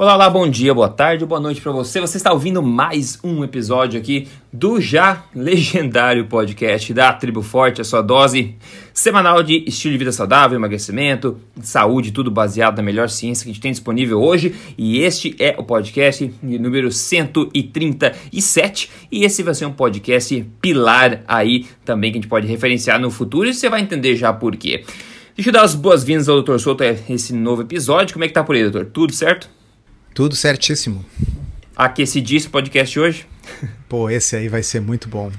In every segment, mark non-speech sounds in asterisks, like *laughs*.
Olá, olá, bom dia, boa tarde, boa noite para você. Você está ouvindo mais um episódio aqui do já legendário podcast da Tribo Forte, a sua dose semanal de estilo de vida saudável, emagrecimento, saúde, tudo baseado na melhor ciência que a gente tem disponível hoje. E este é o podcast número 137. E esse vai ser um podcast pilar aí também que a gente pode referenciar no futuro e você vai entender já por quê. Deixa eu dar as boas-vindas ao Dr. Souto a esse novo episódio. Como é que tá por aí, doutor? Tudo certo? Tudo certíssimo. Aquecidíssimo podcast hoje? Pô, esse aí vai ser muito bom.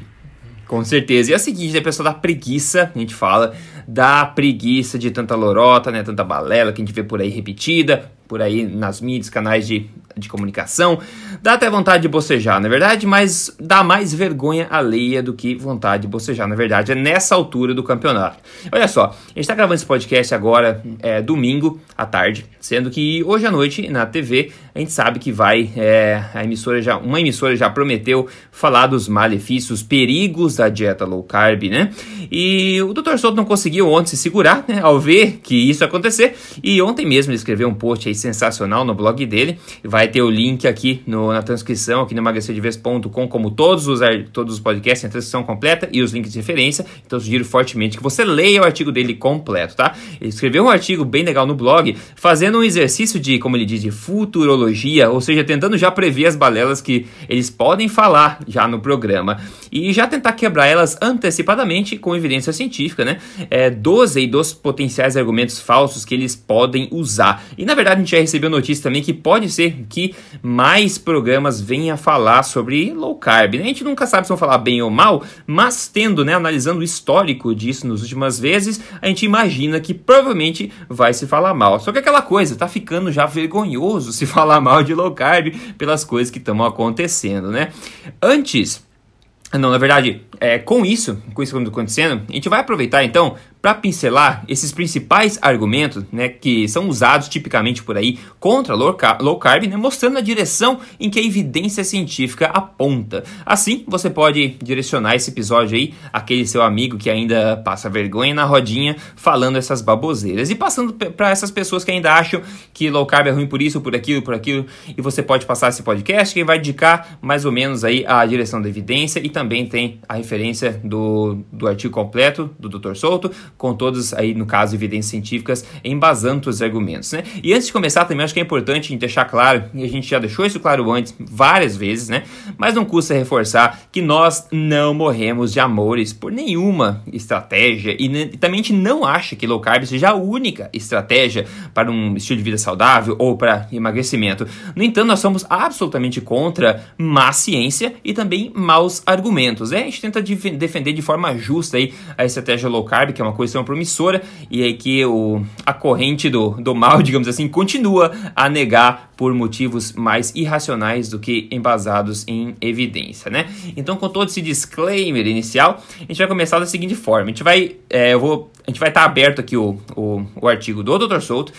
Com certeza. E é o seguinte, a pessoa da preguiça, a gente fala da preguiça de tanta lorota, né, tanta balela que a gente vê por aí repetida, por aí nas mídias, canais de, de comunicação. Dá até vontade de bocejar, na é verdade, mas dá mais vergonha alheia do que vontade de bocejar, na verdade, é nessa altura do campeonato. Olha só, a gente está gravando esse podcast agora, é, domingo à tarde, sendo que hoje à noite na TV a gente sabe que vai, é, a emissora já, uma emissora já prometeu falar dos malefícios, perigos da dieta low carb, né? E o Dr. Souto não conseguiu ontem se segurar, né, ao ver que isso acontecer, e ontem mesmo ele escreveu um post aí sensacional no blog dele. Vai ter o link aqui no, na transcrição, aqui no emagrecerdeves.com, como todos os, todos os podcasts, a transcrição completa e os links de referência. Então sugiro fortemente que você leia o artigo dele completo, tá? Ele escreveu um artigo bem legal no blog, fazendo um exercício de, como ele diz, de futurologia, ou seja, tentando já prever as balelas que eles podem falar já no programa. E já tentar quebrar elas antecipadamente com evidência científica, né? É, 12 dos potenciais argumentos falsos que eles podem usar. E na verdade a gente já recebeu notícia também que pode ser que mais programas venham a falar sobre low carb. Né? A gente nunca sabe se vão falar bem ou mal, mas tendo, né, analisando o histórico disso nas últimas vezes, a gente imagina que provavelmente vai se falar mal. Só que aquela coisa, tá ficando já vergonhoso *laughs* se falar mal de low carb pelas coisas que estão acontecendo, né? Antes não, na verdade, é, com isso, com isso acontecendo, a gente vai aproveitar então para pincelar esses principais argumentos né, que são usados tipicamente por aí contra low carb, né, mostrando a direção em que a evidência científica aponta. Assim, você pode direcionar esse episódio aí àquele seu amigo que ainda passa vergonha na rodinha falando essas baboseiras e passando para essas pessoas que ainda acham que low carb é ruim por isso, por aquilo, por aquilo, e você pode passar esse podcast que vai indicar mais ou menos aí a direção da evidência e também tem a referência do, do artigo completo do Dr. Souto com todas aí, no caso, evidências científicas embasando os argumentos, né? E antes de começar, também acho que é importante deixar claro, e a gente já deixou isso claro antes várias vezes, né? Mas não custa reforçar que nós não morremos de amores por nenhuma estratégia e, e também a gente não acha que low carb seja a única estratégia para um estilo de vida saudável ou para emagrecimento. No entanto, nós somos absolutamente contra má ciência e também maus argumentos. Né? A gente tenta defender de forma justa aí a estratégia low carb, que é uma coisa posição promissora e aí que o, a corrente do, do mal, *laughs* digamos assim, continua a negar por motivos mais irracionais do que embasados em evidência, né? Então, com todo esse disclaimer inicial, a gente vai começar da seguinte forma: a gente vai, é, eu vou, a gente vai estar aberto aqui o, o, o artigo do Dr. Souto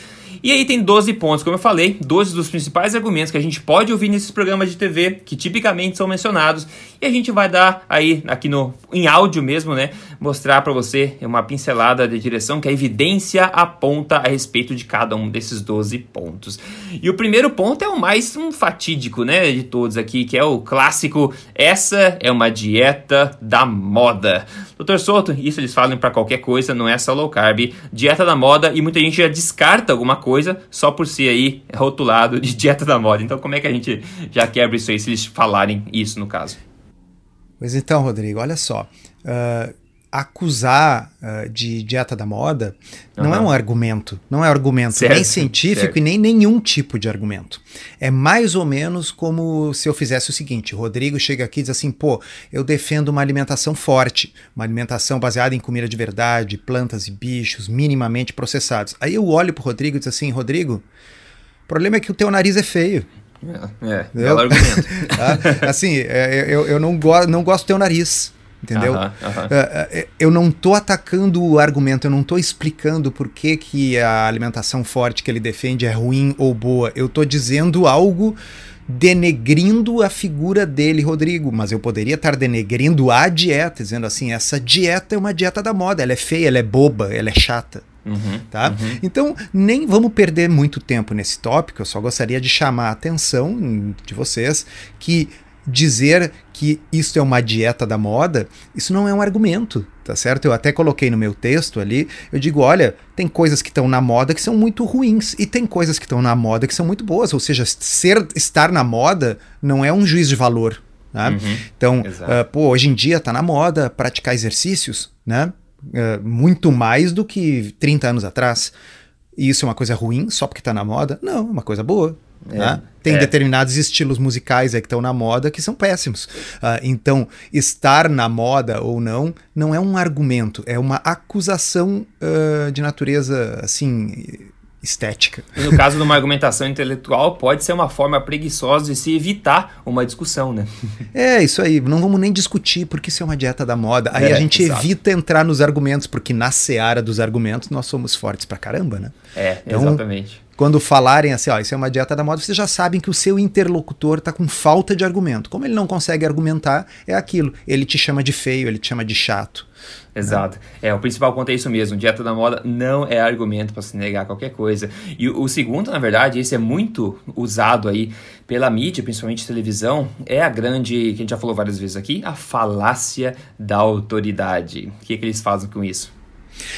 e aí tem 12 pontos, como eu falei, 12 dos principais argumentos que a gente pode ouvir nesses programas de TV que tipicamente são mencionados, e a gente vai dar aí aqui no em áudio mesmo, né, mostrar para você uma pincelada de direção que a evidência aponta a respeito de cada um desses 12 pontos. E o primeiro ponto é o mais um fatídico, né, de todos aqui, que é o clássico essa é uma dieta da moda. Doutor Souto, isso eles falam para qualquer coisa, não é só low carb, dieta da moda e muita gente já descarta alguma coisa só por ser aí rotulado de dieta da moda. Então, como é que a gente já quebra isso aí se eles falarem isso no caso? Pois então, Rodrigo, olha só. Uh, acusar uh, de dieta da moda uhum. não é um argumento, não é argumento certo, nem científico certo. e nem nenhum tipo de argumento. É mais ou menos como se eu fizesse o seguinte: Rodrigo chega aqui e diz assim, pô, eu defendo uma alimentação forte, uma alimentação baseada em comida de verdade, plantas e bichos, minimamente processados. Aí eu olho pro Rodrigo e diz assim, Rodrigo, o problema é que o teu nariz é feio. É, é belo argumento. Ah, *laughs* assim, é, eu, eu não, go não gosto do teu nariz. entendeu? eu não estou atacando o argumento, eu não estou explicando por que, que a alimentação forte que ele defende é ruim ou boa. Eu estou dizendo algo denegrindo a figura dele, Rodrigo, mas eu poderia estar denegrindo a dieta, dizendo assim, essa dieta é uma dieta da moda, ela é feia, ela é boba, ela é chata. Uhum, tá? Uhum. Então, nem vamos perder muito tempo nesse tópico, eu só gostaria de chamar a atenção de vocês que dizer que isso é uma dieta da moda, isso não é um argumento, tá certo? Eu até coloquei no meu texto ali, eu digo, olha, tem coisas que estão na moda que são muito ruins e tem coisas que estão na moda que são muito boas, ou seja, ser estar na moda não é um juiz de valor, né? Uhum, então, uh, pô, hoje em dia tá na moda praticar exercícios, né? Uh, muito mais do que 30 anos atrás. E isso é uma coisa ruim só porque tá na moda? Não, é uma coisa boa. É, né? Tem é. determinados estilos musicais aí que estão na moda que são péssimos. Uh, então, estar na moda ou não não é um argumento, é uma acusação uh, de natureza assim estética. E no caso de uma argumentação intelectual, pode ser uma forma preguiçosa de se evitar uma discussão, né? É, isso aí. Não vamos nem discutir porque isso é uma dieta da moda. Aí é, a gente exato. evita entrar nos argumentos, porque na seara dos argumentos nós somos fortes pra caramba, né? É, então, exatamente quando falarem assim, ó, isso é uma dieta da moda, vocês já sabem que o seu interlocutor está com falta de argumento. Como ele não consegue argumentar, é aquilo. Ele te chama de feio, ele te chama de chato. Exato. É. é, o principal ponto é isso mesmo. Dieta da moda não é argumento para se negar qualquer coisa. E o, o, segundo, na verdade, esse é muito usado aí pela mídia, principalmente televisão, é a grande, que a gente já falou várias vezes aqui, a falácia da autoridade. O que, que eles fazem com isso?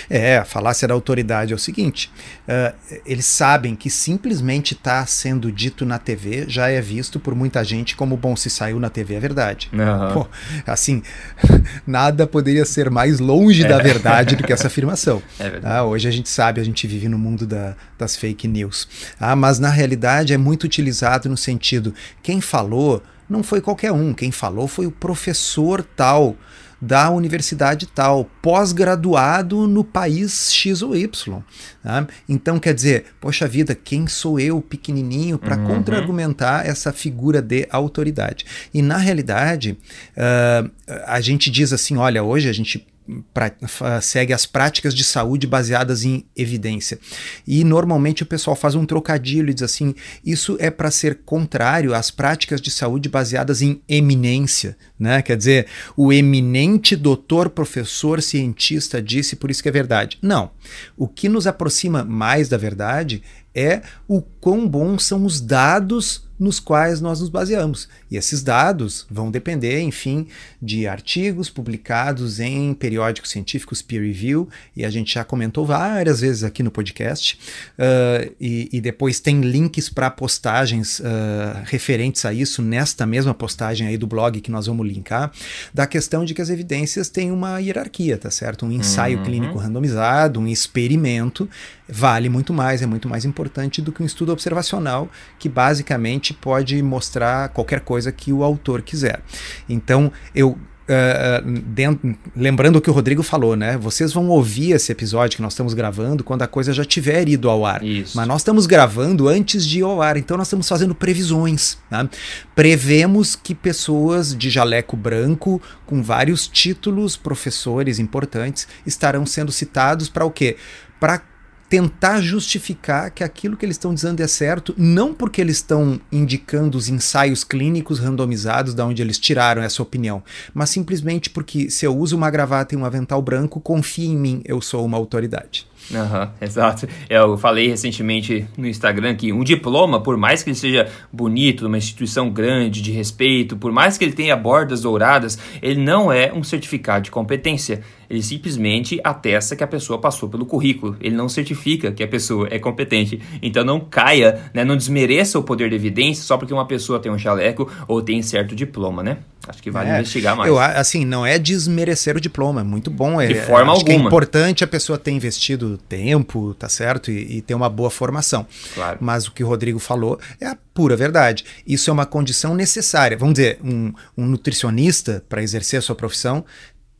É, a falácia da autoridade é o seguinte: uh, eles sabem que simplesmente está sendo dito na TV já é visto por muita gente como bom, se saiu na TV é verdade. Uhum. Pô, assim, *laughs* nada poderia ser mais longe é. da verdade do que essa afirmação. *laughs* É ah, hoje a gente sabe, a gente vive no mundo da, das fake news. Ah, mas na realidade é muito utilizado no sentido: quem falou não foi qualquer um, quem falou foi o professor tal da universidade tal, pós-graduado no país X ou Y. Tá? Então, quer dizer, poxa vida, quem sou eu, pequenininho, para uhum. contra-argumentar essa figura de autoridade? E, na realidade, uh, a gente diz assim: olha, hoje a gente pra, segue as práticas de saúde baseadas em evidência. E normalmente o pessoal faz um trocadilho e diz assim: isso é para ser contrário às práticas de saúde baseadas em eminência. Né? Quer dizer, o eminente doutor, professor, cientista disse, por isso que é verdade. Não. O que nos aproxima mais da verdade é o quão bons são os dados nos quais nós nos baseamos. E esses dados vão depender, enfim, de artigos publicados em periódicos científicos peer review, e a gente já comentou várias vezes aqui no podcast, uh, e, e, depois tem links para postagens uh, referentes a isso nesta mesma postagem aí do blog que nós vamos linkar, da questão de que as evidências têm uma hierarquia, tá certo? Um ensaio uhum. clínico randomizado, um experimento, vale muito mais, é muito mais importante do que um estudo observacional que basicamente pode mostrar qualquer coisa que o autor quiser. Então, eu Uh, dentro, lembrando o que o Rodrigo falou, né? Vocês vão ouvir esse episódio que nós estamos gravando quando a coisa já tiver ido ao ar. Isso. Mas nós estamos gravando antes de ir ao ar, então nós estamos fazendo previsões. Né? Prevemos que pessoas de jaleco branco, com vários títulos, professores importantes, estarão sendo citados para o quê? Para tentar justificar que aquilo que eles estão dizendo é certo, não porque eles estão indicando os ensaios clínicos randomizados da onde eles tiraram essa opinião, mas simplesmente porque se eu uso uma gravata e um avental branco, confie em mim, eu sou uma autoridade. Uhum, exato. Eu falei recentemente no Instagram que um diploma, por mais que ele seja bonito, uma instituição grande, de respeito, por mais que ele tenha bordas douradas, ele não é um certificado de competência. Ele simplesmente atesta que a pessoa passou pelo currículo. Ele não certifica que a pessoa é competente. Então não caia, né, não desmereça o poder de evidência só porque uma pessoa tem um jaleco ou tem certo diploma, né? Acho que vale é, investigar mais. Eu, assim, não é desmerecer o diploma, é muito bom. É, de forma acho alguma. é importante a pessoa ter investido tempo, tá certo? E, e, ter uma boa formação. Claro. Mas o que o Rodrigo falou é a pura verdade. Isso é uma condição necessária. Vamos dizer, um, um nutricionista, para exercer a sua profissão,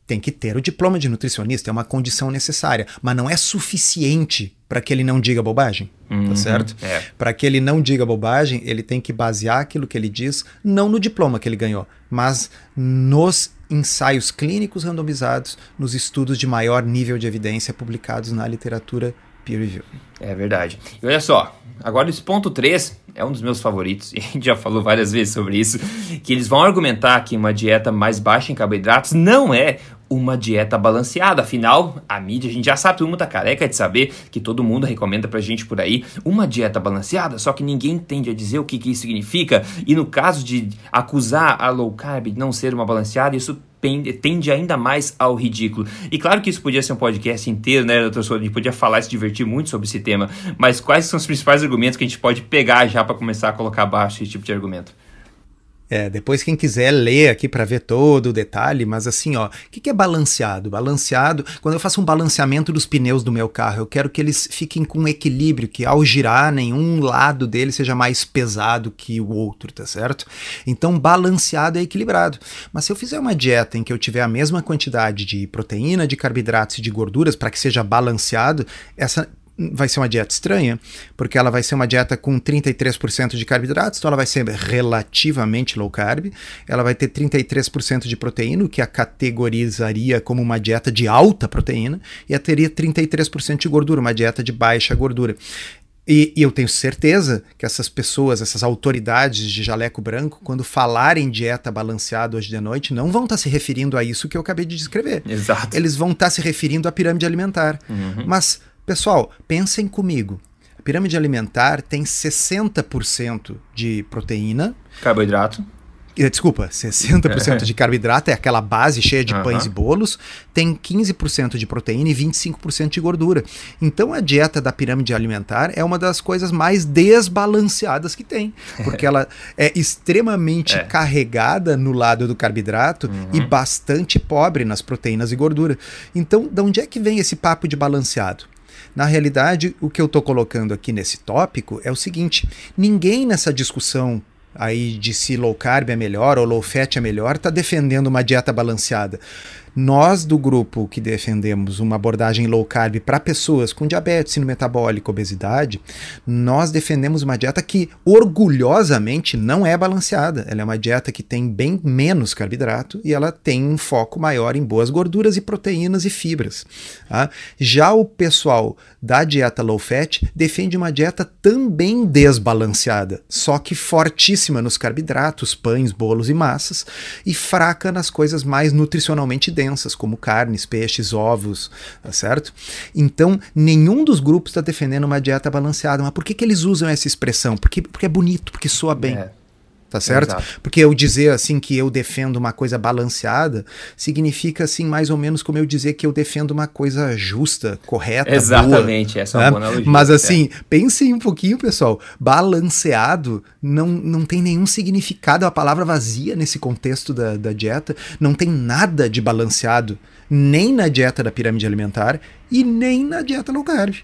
tem que ter o diploma de nutricionista, é uma condição necessária, mas não é suficiente para que ele não diga bobagem, tá uhum, tá certo? É. Para que ele não diga bobagem, ele tem que basear aquilo que ele diz não no diploma que ele ganhou, mas nos ensaios clínicos randomizados, nos estudos de maior nível de evidência publicados na literatura peer review. É verdade. E olha só, agora esse ponto 3 é um dos meus favoritos, *laughs* e a gente já falou várias vezes sobre isso, que eles vão argumentar que uma dieta mais baixa em carboidratos não é uma dieta balanceada. Afinal, a mídia, a gente já sabe, todo mundo tá careca de saber que todo mundo recomenda pra gente por aí uma dieta balanceada, só que ninguém tende a dizer o que, que isso significa. E no caso de acusar a low carb de não ser uma balanceada, isso tende ainda mais ao ridículo. E claro que isso podia ser um podcast inteiro, né, doutor Souza? A gente podia falar e se divertir muito sobre esse tema, mas quais são os principais argumentos que a gente pode pegar já para começar a colocar abaixo esse tipo de argumento? É, depois quem quiser ler aqui para ver todo o detalhe, mas assim, ó, o que, que, é balanceado? Balanceado, quando eu faço um balanceamento dos pneus do meu carro, eu quero que eles fiquem com equilíbrio, que ao girar nenhum lado dele seja mais pesado que o outro, tá certo? Então, balanceado é equilibrado. Mas se eu fizer uma dieta em que eu tiver a mesma quantidade de proteína, de carboidratos e de gorduras para que seja balanceado, essa vai ser uma dieta estranha, porque ela vai ser uma dieta com 33% de carboidratos, então ela vai ser relativamente low carb, ela vai ter 33% de proteína, o que a categorizaria como uma dieta de alta proteína, e ela teria 33% de gordura, uma dieta de baixa gordura. E, e, eu tenho certeza que essas pessoas, essas autoridades de jaleco branco, quando falarem dieta balanceada hoje de noite, não vão estar tá se referindo a isso que eu acabei de descrever. Exato. Eles vão estar tá se referindo à pirâmide alimentar. Uhum. Mas Pessoal, pensem comigo. A pirâmide alimentar tem 60% de proteína. Carboidrato. Desculpa, *laughs* 60% de carboidrato é aquela base cheia de uhum. pães e bolos, tem 15% de proteína e 25% de gordura. Então a dieta da pirâmide alimentar é uma das coisas mais desbalanceadas que tem, porque *laughs* ela é extremamente é. carregada no lado do carboidrato uhum. e bastante pobre nas proteínas e gordura. Então, de onde é que vem esse papo de balanceado? Na realidade, o que eu estou colocando aqui nesse tópico é o seguinte: ninguém nessa discussão aí de se low carb é melhor ou low fat é melhor está defendendo uma dieta balanceada. Nós do grupo que defendemos uma abordagem low carb para pessoas com diabetes, sino metabólico, obesidade, nós defendemos uma dieta que orgulhosamente não é balanceada. Ela é uma dieta que tem bem menos carboidrato e ela tem um foco maior em boas gorduras e proteínas e fibras. Tá? Já o pessoal da dieta low fat defende uma dieta também desbalanceada, só que fortíssima nos carboidratos, pães, bolos e massas e fraca nas coisas mais nutricionalmente densas como carnes, peixes, ovos, tá certo? Então, nenhum dos grupos está defendendo uma dieta balanceada. Mas por que, que eles usam essa expressão? Porque, porque é bonito, porque soa bem. É tá certo? Exato. Porque eu dizer assim que eu defendo uma coisa balanceada significa assim mais ou menos como eu dizer que eu defendo uma coisa justa, correta, Exatamente, boa, essa é uma né? boa analogia. Mas assim, é. pensem um pouquinho, pessoal, balanceado não, não tem nenhum significado, é uma palavra vazia nesse contexto da, da dieta, não tem nada de balanceado, nem na dieta da pirâmide alimentar e nem na dieta low carb.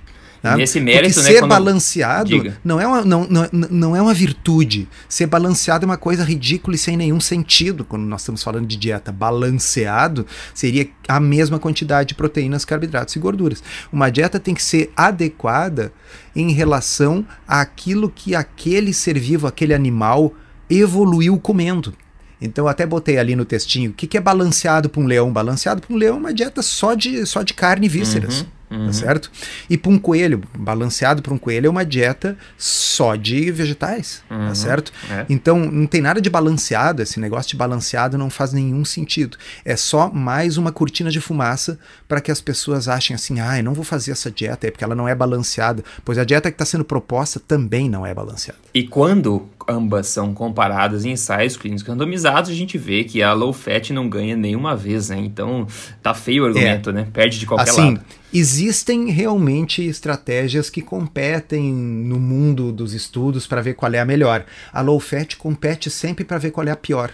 Né? Nesse mérito, Porque né, ser quando... balanceado não é, uma, não, não, não é uma virtude. Ser balanceado é uma coisa ridícula e sem nenhum sentido quando nós estamos falando de dieta. Balanceado seria a mesma quantidade de proteínas, carboidratos e gorduras. Uma dieta tem que ser adequada em relação àquilo que aquele ser vivo, aquele animal evoluiu comendo. Então eu até botei ali no textinho o que, que é balanceado para um leão. Balanceado para um leão é uma dieta só de, só de carne e vísceras. Uhum. Tá uhum. Tá certo? E para um coelho, balanceado para um coelho, é uma dieta só de vegetais, tá uhum. tá certo? É. Então não tem nada de balanceado, esse negócio de balanceado não faz nenhum sentido. É só mais uma cortina de fumaça para que as pessoas achem assim, ah, eu não vou fazer essa dieta aí porque ela não é balanceada, pois a dieta que está sendo proposta também não é balanceada. E quando ambas são comparadas em ensaios clínicos randomizados, a gente vê que a low fat não ganha nenhuma vez, né? Então tá feio o argumento, é. né? Perde de qualquer assim, lado. Existem realmente estratégias que competem no mundo dos estudos para ver qual é a melhor. A low fat compete sempre para ver qual é a pior.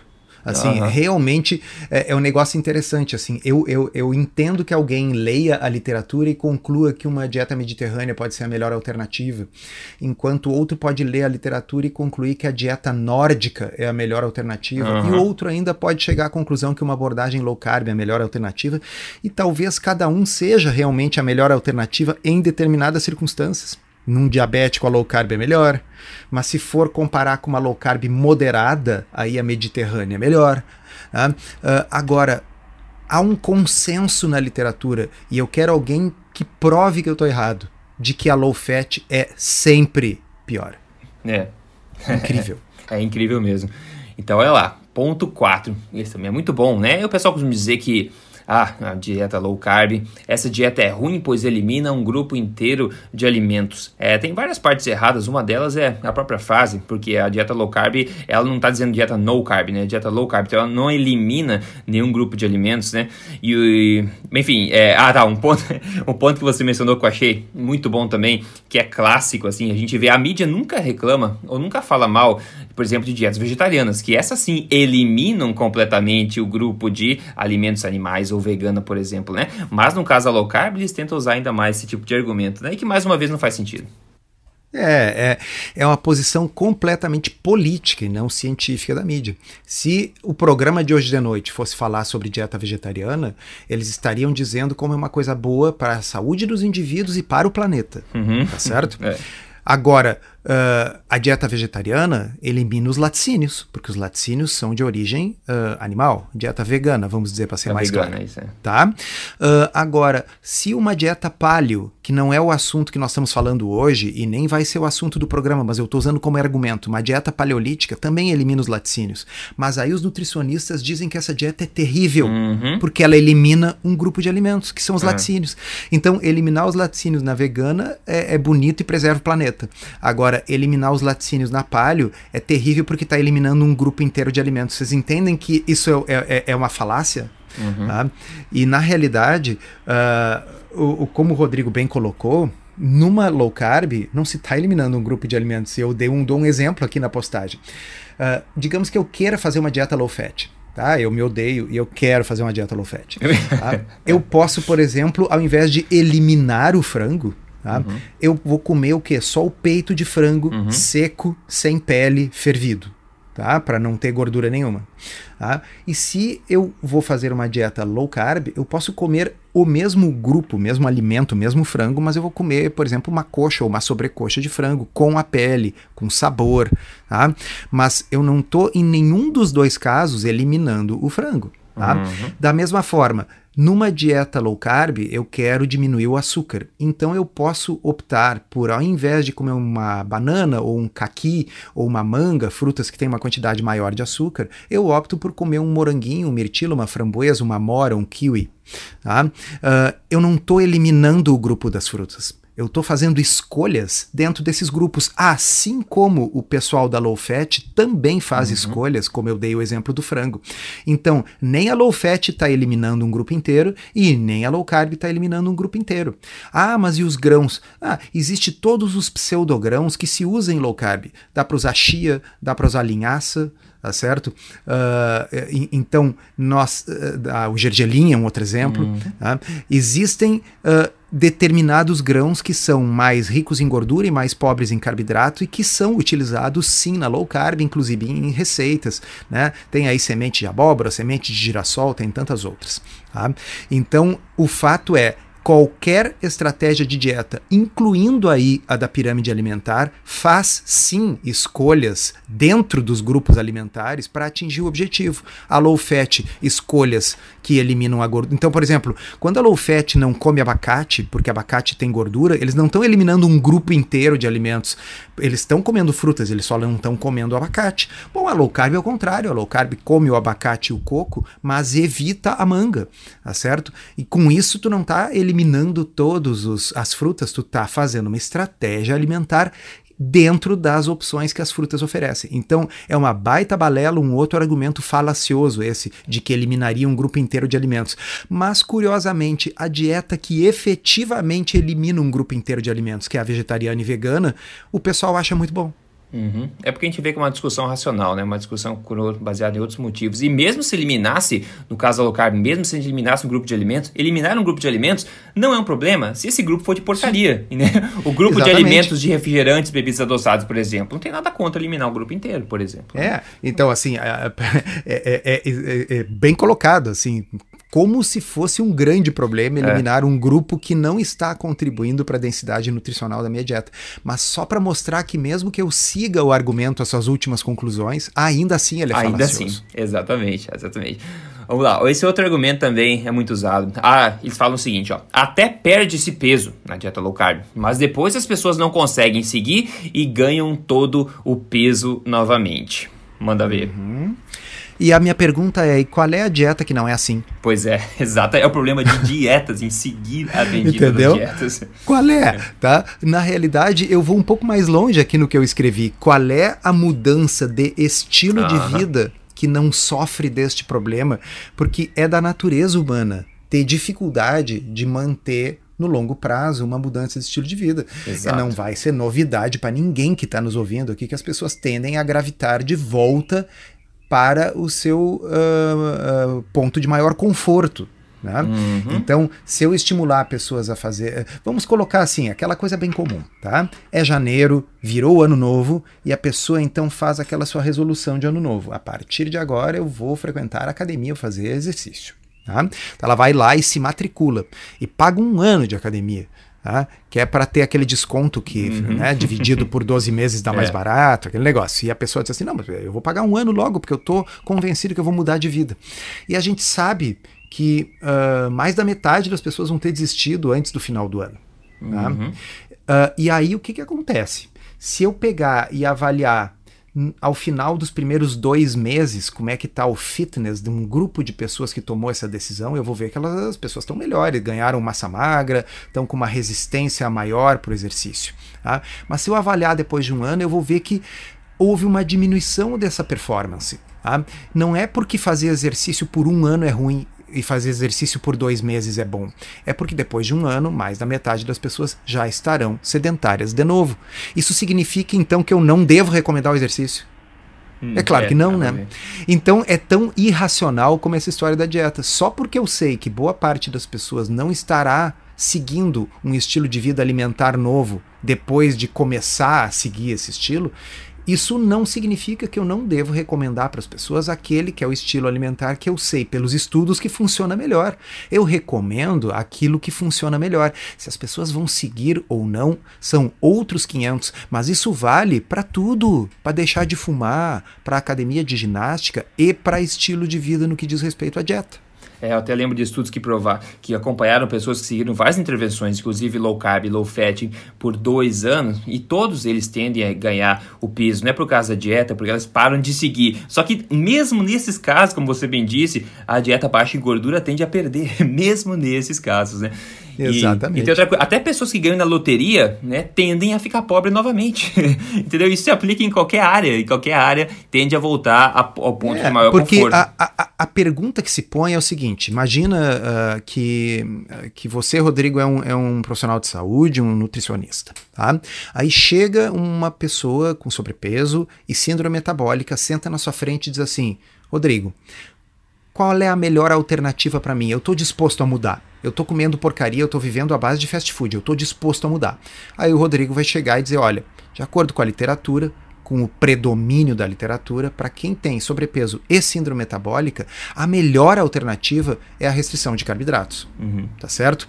Assim, uhum. realmente é, é, um negócio interessante. Assim, eu, eu, eu entendo que alguém leia a literatura e conclua que uma dieta mediterrânea pode ser a melhor alternativa, enquanto outro pode ler a literatura e concluir que a dieta nórdica é a melhor alternativa, uhum. e outro ainda pode chegar à conclusão que uma abordagem low carb é a melhor alternativa, e talvez cada um seja realmente a melhor alternativa em determinadas circunstâncias num diabético a low carb é melhor, mas se for comparar com uma low carb moderada, aí a mediterrânea é melhor. Uh, agora, há um consenso na literatura, e eu quero alguém que prove que eu estou errado, de que a low fat é sempre pior. É. Incrível. *laughs* é incrível mesmo. Então, olha lá, ponto 4. Esse também é muito bom, né? E o pessoal costuma dizer que ah, a dieta low carb. Essa dieta é ruim, pois elimina um grupo inteiro de alimentos. É, tem várias partes erradas, uma delas é a própria frase, porque a dieta low carb, ela não está dizendo dieta no carb, né? Dieta low carb, então ela não elimina nenhum grupo de alimentos, né? E, enfim, é, ah tá, um ponto, *laughs* um ponto que você mencionou que eu achei muito bom também, que é clássico, assim, a gente vê, a mídia nunca reclama ou nunca fala mal, por exemplo, de dietas vegetarianas, que essas sim eliminam completamente o grupo de alimentos animais vegana, por exemplo, né? Mas no caso da low carb, eles tentam usar ainda mais esse tipo de argumento, né? E que mais uma vez não faz sentido. É, é, é uma posição completamente política e não científica da mídia. Se o programa de hoje de noite fosse falar sobre dieta vegetariana, eles estariam dizendo como é uma coisa boa para a saúde dos indivíduos e para o planeta. Uhum. Tá certo? *laughs* É. Agora, Uh, a dieta vegetariana elimina os laticínios, porque os laticínios são de origem uh, animal. Dieta vegana, vamos dizer para ser é mais vegana, claro. Isso é. Tá? Uh, agora, se uma dieta paleo, que não é o assunto que nós estamos falando hoje e nem vai ser o assunto do programa, mas eu estou usando como argumento, uma dieta paleolítica também elimina os laticínios. Mas aí os nutricionistas dizem que essa dieta é terrível, uhum. porque ela elimina um grupo de alimentos, que são os é. laticínios. Então, eliminar os laticínios na vegana é, é bonito e preserva o planeta. Agora, Agora, eliminar os laticínios na palio é terrível porque está eliminando um grupo inteiro de alimentos. Vocês entendem que isso é, é, é uma falácia? Uhum. Tá? E na realidade, uh, o, o, como o Rodrigo bem colocou, numa low carb não se está eliminando um grupo de alimentos. Eu dei um, dou um exemplo aqui na postagem. Uh, digamos que eu queira fazer uma dieta low fat. Tá? Eu me odeio e eu quero fazer uma dieta low fat. *laughs* Tá? eu posso, por exemplo, ao invés de eliminar o frango, Tá? Uhum. Eu vou comer o que? Só o peito de frango uhum. seco, sem pele, fervido. Tá? Para não ter gordura nenhuma. Tá? E se eu vou fazer uma dieta low carb, eu posso comer o mesmo grupo, o mesmo alimento, o mesmo frango, mas eu vou comer, por exemplo, uma coxa ou uma sobrecoxa de frango com a pele, com sabor. Tá? Mas eu não estou em nenhum dos dois casos eliminando o frango. Tá? Uhum. Da mesma forma, numa dieta low carb, eu quero diminuir o açúcar. Então eu posso optar por, ao invés de comer uma banana ou um caqui ou uma manga, frutas que têm uma quantidade maior de açúcar, eu opto por comer um moranguinho, um mirtilo, uma framboesa, uma mora, um kiwi. Tá? Uh, eu não estou eliminando o grupo das frutas. Eu estou fazendo escolhas dentro desses grupos, assim como o pessoal da low fat também faz uhum. escolhas, como eu dei o exemplo do frango. Então, nem a low fat está eliminando um grupo inteiro e nem a low carb está eliminando um grupo inteiro. Ah, mas e os grãos? Ah, existe todos os pseudogrãos que se usam em low carb. Dá para usar chia, dá para usar linhaça, tá certo? Uh, então, nós, uh, o gergelim é um outro exemplo. Tá? Existem uh, determinados grãos que são mais ricos em gordura e mais pobres em carboidrato e que são utilizados sim na low carb, inclusive em receitas. Né? Tem aí semente de abóbora, semente de girassol, tem tantas outras. Tá? Então, o fato é qualquer estratégia de dieta, incluindo aí a da pirâmide alimentar, faz sim escolhas dentro dos grupos alimentares para atingir o objetivo. A low fat, escolhas que eliminam a gordura. Então, por exemplo, quando a low fat não come abacate, porque abacate tem gordura, eles não estão eliminando um grupo inteiro de alimentos. Eles estão comendo frutas, eles só não estão comendo abacate. Bom, a low carb é o contrário. A low carb come o abacate e o coco, mas evita a manga, tá certo? E com isso tu não está eliminando eliminando todas as frutas, tu está fazendo uma estratégia alimentar dentro das opções que as frutas oferecem. Então, é uma baita balela, um outro argumento falacioso esse de que eliminaria um grupo inteiro de alimentos. Mas, curiosamente, a dieta que efetivamente elimina um grupo inteiro de alimentos, que é a vegetariana e vegana, o pessoal acha muito bom. Uhum. É porque a gente vê que é uma discussão racional, né? Uma discussão baseada em outros motivos. E mesmo se eliminasse, no caso carb, mesmo se eliminasse um grupo de alimentos, eliminar um grupo de alimentos não é um problema se esse grupo for de porcaria. Né? O grupo Exatamente. de alimentos de refrigerantes, bebidas adoçadas, por exemplo, não tem nada contra eliminar o grupo inteiro, por exemplo. É, então assim, *laughs* é, é, é, é bem colocado, assim, como se fosse um grande problema eliminar é. um grupo que não está contribuindo para a densidade nutricional da minha dieta. Mas só para mostrar que mesmo que eu siga o argumento, as suas últimas conclusões, ainda assim ele é ainda falacioso. Ainda assim, exatamente, exatamente. Vamos lá, esse outro argumento também é muito usado. Ah, eles falam o seguinte, ó, até perde-se peso na dieta low carb, mas depois as pessoas não conseguem seguir e ganham todo o peso novamente. Manda ver. Uhum. E a minha pergunta é: qual é a dieta que não é assim? Pois é, *laughs* exato. É o problema de dietas, em seguir a vendida Entendeu? dietas. Qual é? Tá? Na realidade, eu vou um pouco mais longe aqui no que eu escrevi. Qual é a mudança de estilo de vida que não sofre deste problema? Porque é da natureza humana ter dificuldade de manter no longo prazo uma mudança de estilo de vida. Exato. Não vai ser novidade para ninguém que está nos ouvindo aqui que as pessoas tendem a gravitar de volta para o seu uh, uh, ponto de maior conforto. Né? Uhum. Então, se eu estimular pessoas a fazer. Vamos colocar assim, aquela coisa bem comum, tá? É janeiro, virou o ano novo, e a pessoa então faz aquela sua resolução de ano novo. A partir de agora eu vou frequentar a academia, fazer exercício. Tá? Então ela vai lá e se matricula e paga um ano de academia. Tá? que é para ter aquele desconto que, uhum. né, dividido por 12 meses dá *laughs* é. mais barato, aquele negócio. E a pessoa diz assim: não, mas eu vou pagar um ano logo, porque eu estou convencido que eu vou mudar de vida. E a gente sabe que uh, mais da metade das pessoas vão ter desistido antes do final do ano. Tá? Uhum. Uh, e aí o que, que acontece? Se eu pegar e avaliar ao final dos primeiros dois meses, como é que está o fitness de um grupo de pessoas que tomou essa decisão, eu vou ver que elas, as pessoas estão melhores, ganharam massa magra, estão com uma resistência maior para o exercício. Tá? Mas se eu avaliar depois de um ano, eu vou ver que houve uma diminuição dessa performance. Tá? Não é porque fazer exercício por um ano é ruim e fazer exercício por dois meses é bom. É porque depois de um ano, mais da metade das pessoas já estarão sedentárias de novo. Isso significa então que eu não devo recomendar o exercício? Hum, é claro é, que não, né? Então é tão irracional como essa história da dieta. Só porque eu sei que boa parte das pessoas não estará seguindo um estilo de vida alimentar novo depois de começar a seguir esse estilo, isso não significa que eu não devo recomendar para as pessoas aquele que é o estilo alimentar que eu sei pelos estudos que funciona melhor. Eu recomendo aquilo que funciona melhor. Se as pessoas vão seguir ou não, são outros 500, mas isso vale para tudo, para deixar de fumar, para academia de ginástica e para estilo de vida no que diz respeito à dieta. É, eu até lembro de estudos que provar, que acompanharam pessoas que seguiram várias intervenções, inclusive low carb, low fat, por dois anos, e todos eles tendem a ganhar o peso. Não é por causa da dieta, porque elas param de seguir. Só que mesmo nesses casos, como você bem disse, a dieta baixa em gordura tende a perder, *laughs* mesmo nesses casos, né? Exatamente. E, e coisa, até pessoas que ganham na loteria, né, tendem a ficar pobre novamente. *laughs* Entendeu? Isso se aplica em qualquer área. Em qualquer área tende a voltar ao ponto é, de maior porque conforto. A, a, a pergunta que se põe é o seguinte: imagina uh, que, uh, que você, Rodrigo, é um, é um profissional de saúde, um nutricionista. Tá? Aí chega uma pessoa com sobrepeso e síndrome metabólica, senta na sua frente e diz assim: Rodrigo, qual é a melhor alternativa para mim? Eu estou disposto a mudar. Eu estou comendo porcaria, eu estou vivendo à base de fast food, eu estou disposto a mudar. Aí o Rodrigo vai chegar e dizer: olha, de acordo com a literatura, com o predomínio da literatura, para quem tem sobrepeso e síndrome metabólica, a melhor alternativa é a restrição de carboidratos. Uhum. Tá certo?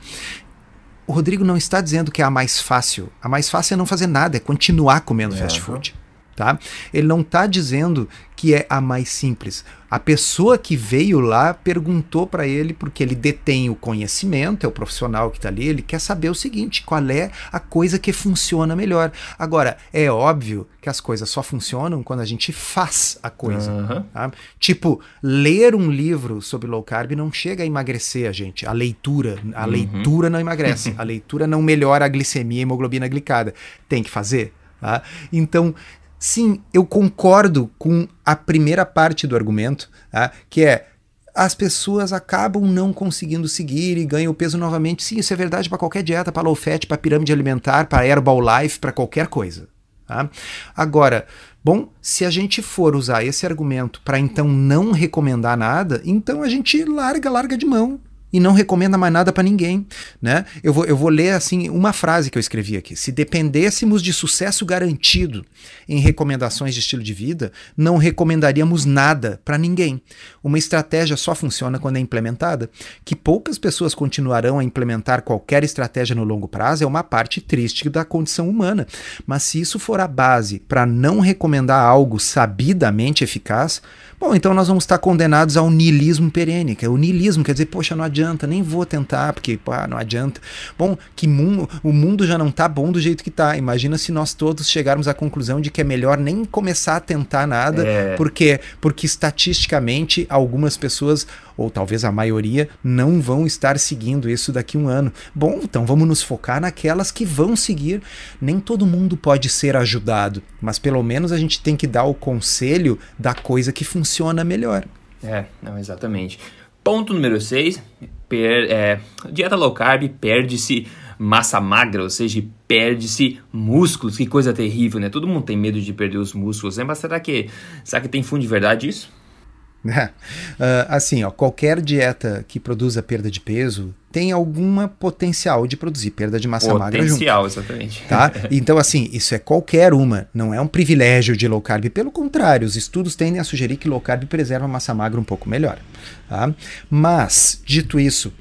O Rodrigo não está dizendo que é a mais fácil. A mais fácil é não fazer nada, é continuar comendo é. fast food. Tá? Ele não está dizendo que é a mais simples. A pessoa que veio lá perguntou para ele, porque ele detém o conhecimento, é o profissional que está ali, ele quer saber o seguinte: qual é a coisa que funciona melhor. Agora, é óbvio que as coisas só funcionam quando a gente faz a coisa. Uhum. Tá? Tipo, ler um livro sobre low carb não chega a emagrecer a gente. A leitura, a uhum. leitura não emagrece. *laughs* a leitura não melhora a glicemia e a hemoglobina glicada. Tem que fazer. Tá? Então, Sim, eu concordo com a primeira parte do argumento, tá? que é as pessoas acabam não conseguindo seguir e ganham peso novamente. Sim, isso é verdade para qualquer dieta, para low fat, para pirâmide alimentar, para herbal life, para qualquer coisa. Tá? Agora, bom, se a gente for usar esse argumento para então não recomendar nada, então a gente larga, larga de mão e não recomenda mais nada para ninguém, né? Eu vou, eu vou ler assim uma frase que eu escrevi aqui. Se dependêssemos de sucesso garantido em recomendações de estilo de vida, não recomendaríamos nada para ninguém. Uma estratégia só funciona quando é implementada. Que poucas pessoas continuarão a implementar qualquer estratégia no longo prazo é uma parte triste da condição humana. Mas se isso for a base para não recomendar algo sabidamente eficaz, Bom, então nós vamos estar condenados ao niilismo perene, que é o niilismo, quer dizer, poxa, não adianta, nem vou tentar, porque pá, não adianta. Bom, que mundo, o mundo já não está bom do jeito que está. Imagina se nós todos chegarmos à conclusão de que é melhor nem começar a tentar nada, é. porque porque estatisticamente algumas pessoas ou talvez a maioria, não vão estar seguindo isso daqui a um ano. Bom, então vamos nos focar naquelas que vão seguir. Nem todo mundo pode ser ajudado, mas pelo menos a gente tem que dar o conselho da coisa que funciona melhor. É, não, exatamente. Ponto número 6, é, dieta low carb perde-se massa magra, ou seja, perde-se músculos. Que coisa terrível, né? Todo mundo tem medo de perder os músculos, né? Mas será que, será que tem fundo de verdade isso? Uh, *laughs* assim, ó, qualquer dieta que produza perda de peso tem alguma potencial de produzir perda de massa potencial, magra Potencial, exatamente. Tá? *laughs* Então, assim, isso é qualquer uma, não é um privilégio de low carb. Pelo contrário, os estudos tendem a sugerir que low carb preserva a massa magra um pouco melhor. Tá? Mas, dito isso,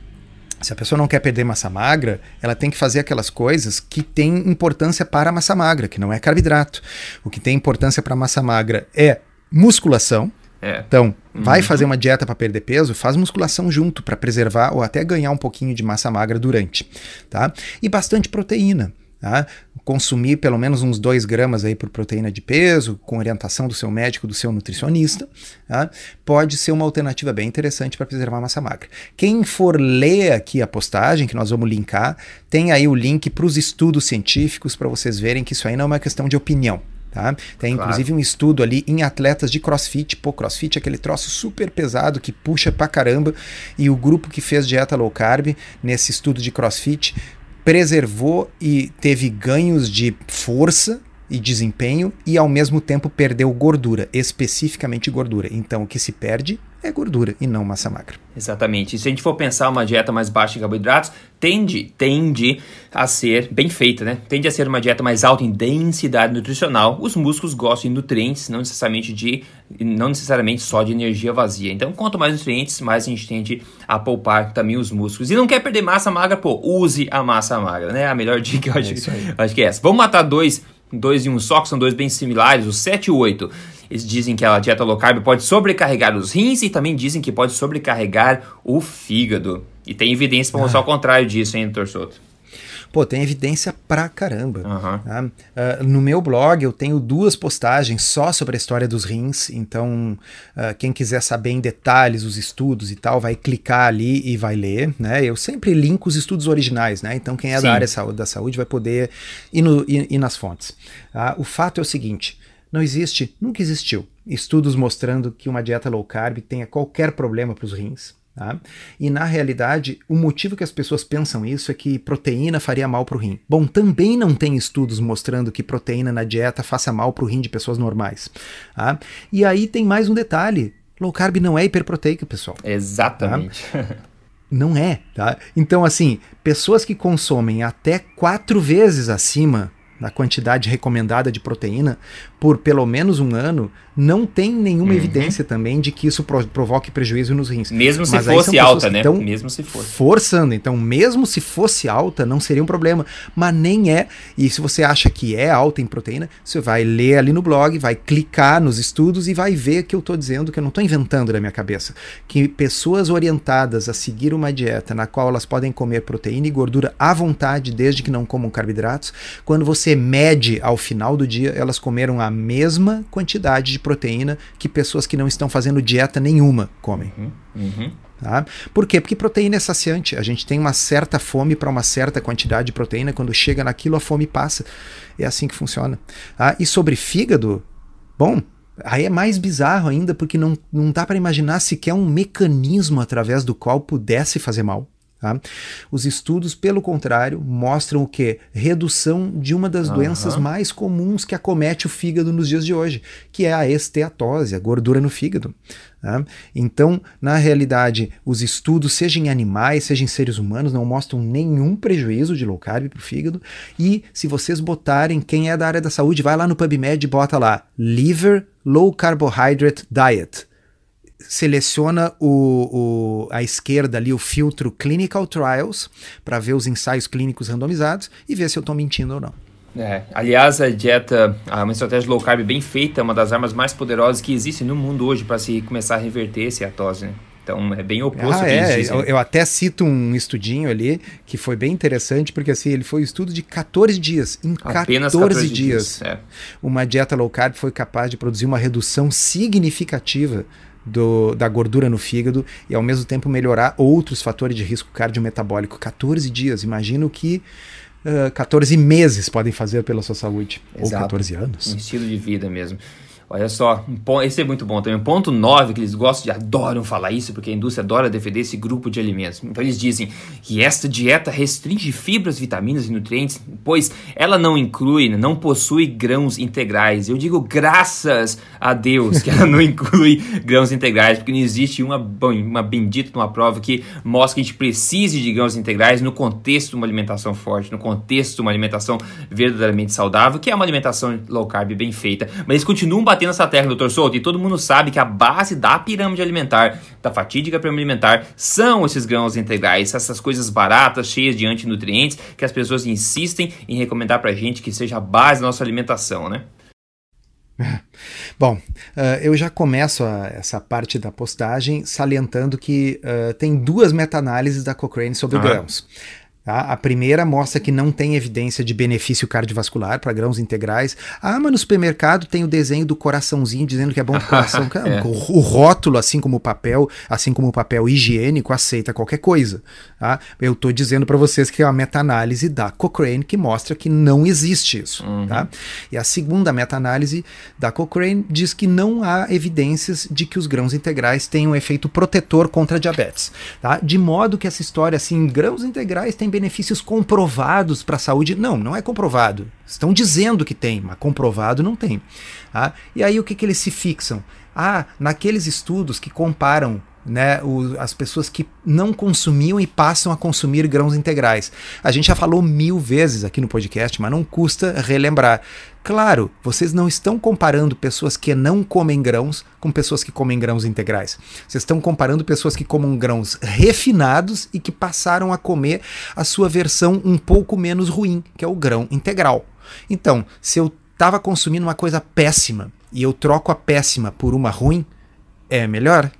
se a pessoa não quer perder massa magra, ela tem que fazer aquelas coisas que têm importância para a massa magra, que não é carboidrato. O que tem importância para a massa magra é musculação, é. Então, vai uhum. fazer uma dieta para perder peso, faz musculação junto para preservar ou até ganhar um pouquinho de massa magra durante, tá? E bastante proteína. Tá? Consumir pelo menos uns 2 gramas aí por proteína de peso, com orientação do seu médico, do seu nutricionista, tá? pode ser uma alternativa bem interessante para preservar a massa magra. Quem for ler aqui a postagem, que nós vamos linkar, tem aí o link para os estudos científicos para vocês verem que isso aí não é uma questão de opinião. Tá? Tem claro. inclusive um estudo ali em atletas de crossfit. Pô, crossfit é aquele troço super pesado que puxa pra caramba. E o grupo que fez dieta low carb nesse estudo de crossfit preservou e teve ganhos de força e desempenho e ao mesmo tempo perdeu gordura, especificamente gordura. Então o que se perde é gordura e não massa magra. Exatamente. E se a gente for pensar uma dieta mais baixa em carboidratos, tende, tende a ser bem feita, né? Tende a ser uma dieta mais alta em densidade nutricional. Os músculos gostam de nutrientes, não necessariamente de não necessariamente só de energia vazia. Então, quanto mais nutrientes, mais a gente tende a poupar também os músculos. E não quer perder massa magra, pô, use a massa magra, né? A melhor *laughs* dica eu acho, é acho que é essa. Vamos matar dois dois em um só, que são dois bem similares, o 7 e o 8. Eles dizem que a dieta low carb pode sobrecarregar os rins e também dizem que pode sobrecarregar o fígado. E tem evidência para mostrar ah. o contrário disso, hein, doutor Souto? Pô, tem evidência pra caramba. Uhum. Tá? Uh, no meu blog eu tenho duas postagens só sobre a história dos rins, então uh, quem quiser saber em detalhes os estudos e tal, vai clicar ali e vai ler, né? Eu sempre linko os estudos originais, né? Então quem é Sim. da área da saúde vai poder ir, no, ir, ir nas fontes. Uh, o fato é o seguinte, não existe, nunca existiu, estudos mostrando que uma dieta low carb tenha qualquer problema para os rins. Tá? E na realidade, o motivo que as pessoas pensam isso é que proteína faria mal para o rim. Bom, também não tem estudos mostrando que proteína na dieta faça mal para o rim de pessoas normais. Tá? E aí tem mais um detalhe: low carb não é hiperproteico, pessoal. Exatamente. Tá? Não é, tá? Então, assim, pessoas que consomem até quatro vezes acima da quantidade recomendada de proteína por pelo menos um ano, não tem nenhuma uhum. evidência também de que isso provoque prejuízo nos rins. Mesmo se Mas fosse alta, né? Mesmo se fosse. Forçando. Então, mesmo se fosse alta, não seria um problema. Mas nem é. E se você acha que é alta em proteína, você vai ler ali no blog, vai clicar nos estudos e vai ver que eu estou dizendo, que eu não estou inventando da minha cabeça. Que pessoas orientadas a seguir uma dieta na qual elas podem comer proteína e gordura à vontade, desde que não comam carboidratos, quando você mede ao final do dia, elas comeram a a mesma quantidade de proteína que pessoas que não estão fazendo dieta nenhuma comem. Uhum, uhum. Tá? Por quê? Porque proteína é saciante. A gente tem uma certa fome para uma certa quantidade de proteína. Quando chega naquilo, a fome passa. É assim que funciona. Tá? E sobre fígado, bom, aí é mais bizarro ainda, porque não, não dá para imaginar sequer um mecanismo através do qual pudesse fazer mal. Tá? Os estudos, pelo contrário, mostram o que? Redução de uma das uhum. doenças mais comuns que acomete o fígado nos dias de hoje, que é a esteatose, a gordura no fígado. Tá? Então, na realidade, os estudos, seja em animais, seja em seres humanos, não mostram nenhum prejuízo de low carb para o fígado. E se vocês botarem, quem é da área da saúde, vai lá no PubMed e bota lá Liver Low Carbohydrate Diet seleciona o, o, a esquerda ali o filtro Clinical Trials para ver os ensaios clínicos randomizados e ver se eu estou mentindo ou não. É, aliás, a dieta, uma estratégia low carb bem feita é uma das armas mais poderosas que existem no mundo hoje para se começar a reverter esse atose. Né? Então é bem oposto ah, é. Eu, eu, até cito um estudinho ali que foi bem interessante, porque assim, ele foi um estudo de 14 dias. Em Apenas 14, 14 dias, dias é. uma dieta low carb foi capaz de produzir uma redução significativa do, da gordura no fígado e ao mesmo tempo melhorar outros fatores de risco cardiometabólico. 14 dias, imagino que uh, 14 meses podem fazer pela sua saúde. Exato. Ou 14 anos. Um estilo de vida mesmo. Olha só, um esse é muito bom também. Ponto 9, que eles gostam de adoram falar isso, porque a indústria adora defender esse grupo de alimentos. Então eles dizem que esta dieta restringe fibras, vitaminas e nutrientes, pois ela não inclui, não possui grãos integrais. Eu digo graças a Deus que ela não *laughs* inclui grãos integrais, porque não existe uma, uma bendita uma prova que mostra que a gente precise de grãos integrais no contexto de uma alimentação forte, no contexto de uma alimentação verdadeiramente saudável, que é uma alimentação low carb bem feita. Mas eles continuam batendo essa tecla, doutor Souto, e todo mundo sabe que a base da pirâmide alimentar, da fatídica pirâmide alimentar, são esses grãos integrais, essas coisas baratas, cheias de antinutrientes, que as pessoas insistem em recomendar pra gente que seja a base da nossa alimentação, né? *laughs* Bom, uh, eu já começo a, essa parte da postagem salientando que uh, tem duas meta-análises da Cochrane sobre grãos. Tá? A primeira mostra que não tem evidência de benefício cardiovascular para grãos integrais. Ah, mas no supermercado tem o desenho do coraçãozinho dizendo que é bom para *laughs* o coração. é. o, rótulo, assim como o papel, assim como o papel higiênico, aceita qualquer coisa. Tá? Eu estou dizendo para vocês que é uma meta-análise da Cochrane que mostra que não existe isso. Uhum. Tá? E a segunda meta-análise da Cochrane diz que não há evidências de que os grãos integrais tenham efeito protetor contra diabetes. Tá? De modo que essa história assim, grãos integrais têm benefícios comprovados para a saúde. Não, não é comprovado. Estão dizendo que tem, mas comprovado não tem. Ah, e aí o que, que eles se fixam? Ah, naqueles estudos que comparam né, o, as pessoas que não consumiam e passam a consumir grãos integrais. A gente já falou mil vezes aqui no podcast, mas não custa relembrar. Claro, vocês não estão comparando pessoas que não comem grãos com pessoas que comem grãos integrais. Vocês estão comparando pessoas que comem grãos refinados e que passaram a comer a sua versão um pouco menos ruim, que é o grão integral. Então, se eu estava consumindo uma coisa péssima e eu troco a péssima por uma ruim, é melhor?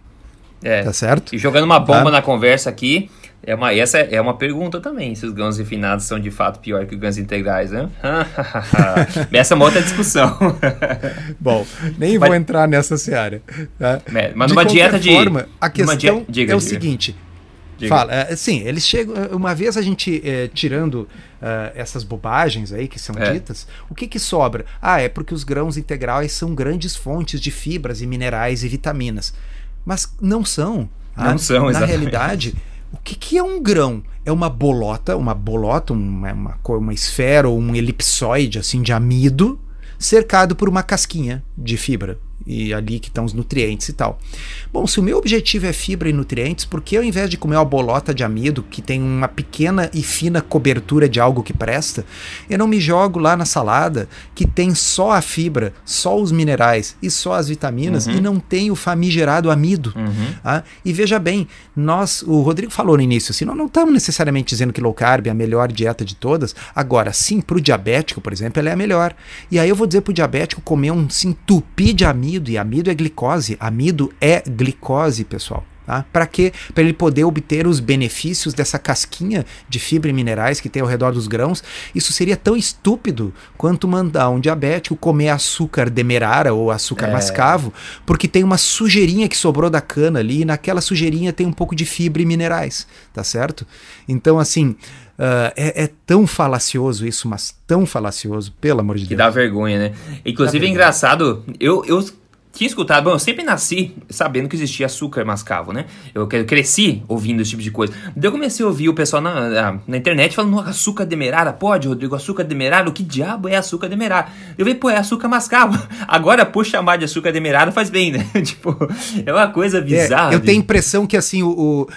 É. Tá certo? E jogando uma bomba tá. na conversa aqui, é uma, essa é uma pergunta também, se os grãos refinados são de fato pior que os grãos integrais, né? *laughs* essa é uma outra discussão. *laughs* Bom, nem mas, vou entrar nessa seara. Tá? É, mas numa dieta de... forma, a questão diga, é o diga. seguinte... Diga. Fala, é, sim, eles chegam. Uma vez a gente é, tirando essas bobagens aí que são é. ditas, o que que sobra? Ah, é porque os grãos integrais são grandes fontes de fibras e minerais e vitaminas mas não são. Não ah, são, exatamente. Na realidade, o que, que é um grão? É uma bolota, uma bolota, uma, uma, uma esfera ou um elipsoide assim de amido cercado por uma casquinha de fibra e ali que estão os nutrientes e tal. Bom, se o meu objetivo é fibra e nutrientes, por que ao invés de comer uma bolota de amido que tem uma pequena e fina cobertura de algo que presta, eu não me jogo lá na salada que tem só a fibra, só os minerais e só as vitaminas uhum. e não tem o famigerado amido? Uhum. Ah, e veja bem, nós, o Rodrigo falou no início, assim, nós não estamos necessariamente dizendo que low carb é a melhor dieta de todas. Agora, sim, para o diabético, por exemplo, ela é a melhor. E aí eu vou dizer para o diabético comer um se entupir de amido amido, e amido é glicose. Amido é glicose, pessoal. Tá? Para quê? Para ele poder obter os benefícios dessa casquinha de fibra e minerais que tem ao redor dos grãos. Isso seria tão estúpido quanto mandar um diabético comer açúcar demerara ou açúcar é. mascavo, porque tem uma sujeirinha que sobrou da cana ali, e naquela sujeirinha tem um pouco de fibra e minerais, tá certo? Então, assim, Uh, é, é, tão falacioso isso, mas tão falacioso, pelo amor de que Deus. Que dá vergonha, né? Inclusive é engraçado, eu, eu tinha escutado, bom, eu sempre nasci sabendo que existia açúcar mascavo, né? Eu, cresci ouvindo esse tipo de coisa. Daí eu comecei a ouvir o pessoal na, na, na internet falando, açúcar demerara, pode, Rodrigo, açúcar demerara, o que diabo é açúcar demerara? Eu falei, pô, é açúcar mascavo. *laughs* Agora, por chamar de açúcar demerara, faz bem, né? *laughs* tipo, é uma coisa bizarra. É, eu tenho a impressão que, assim, o, o uh,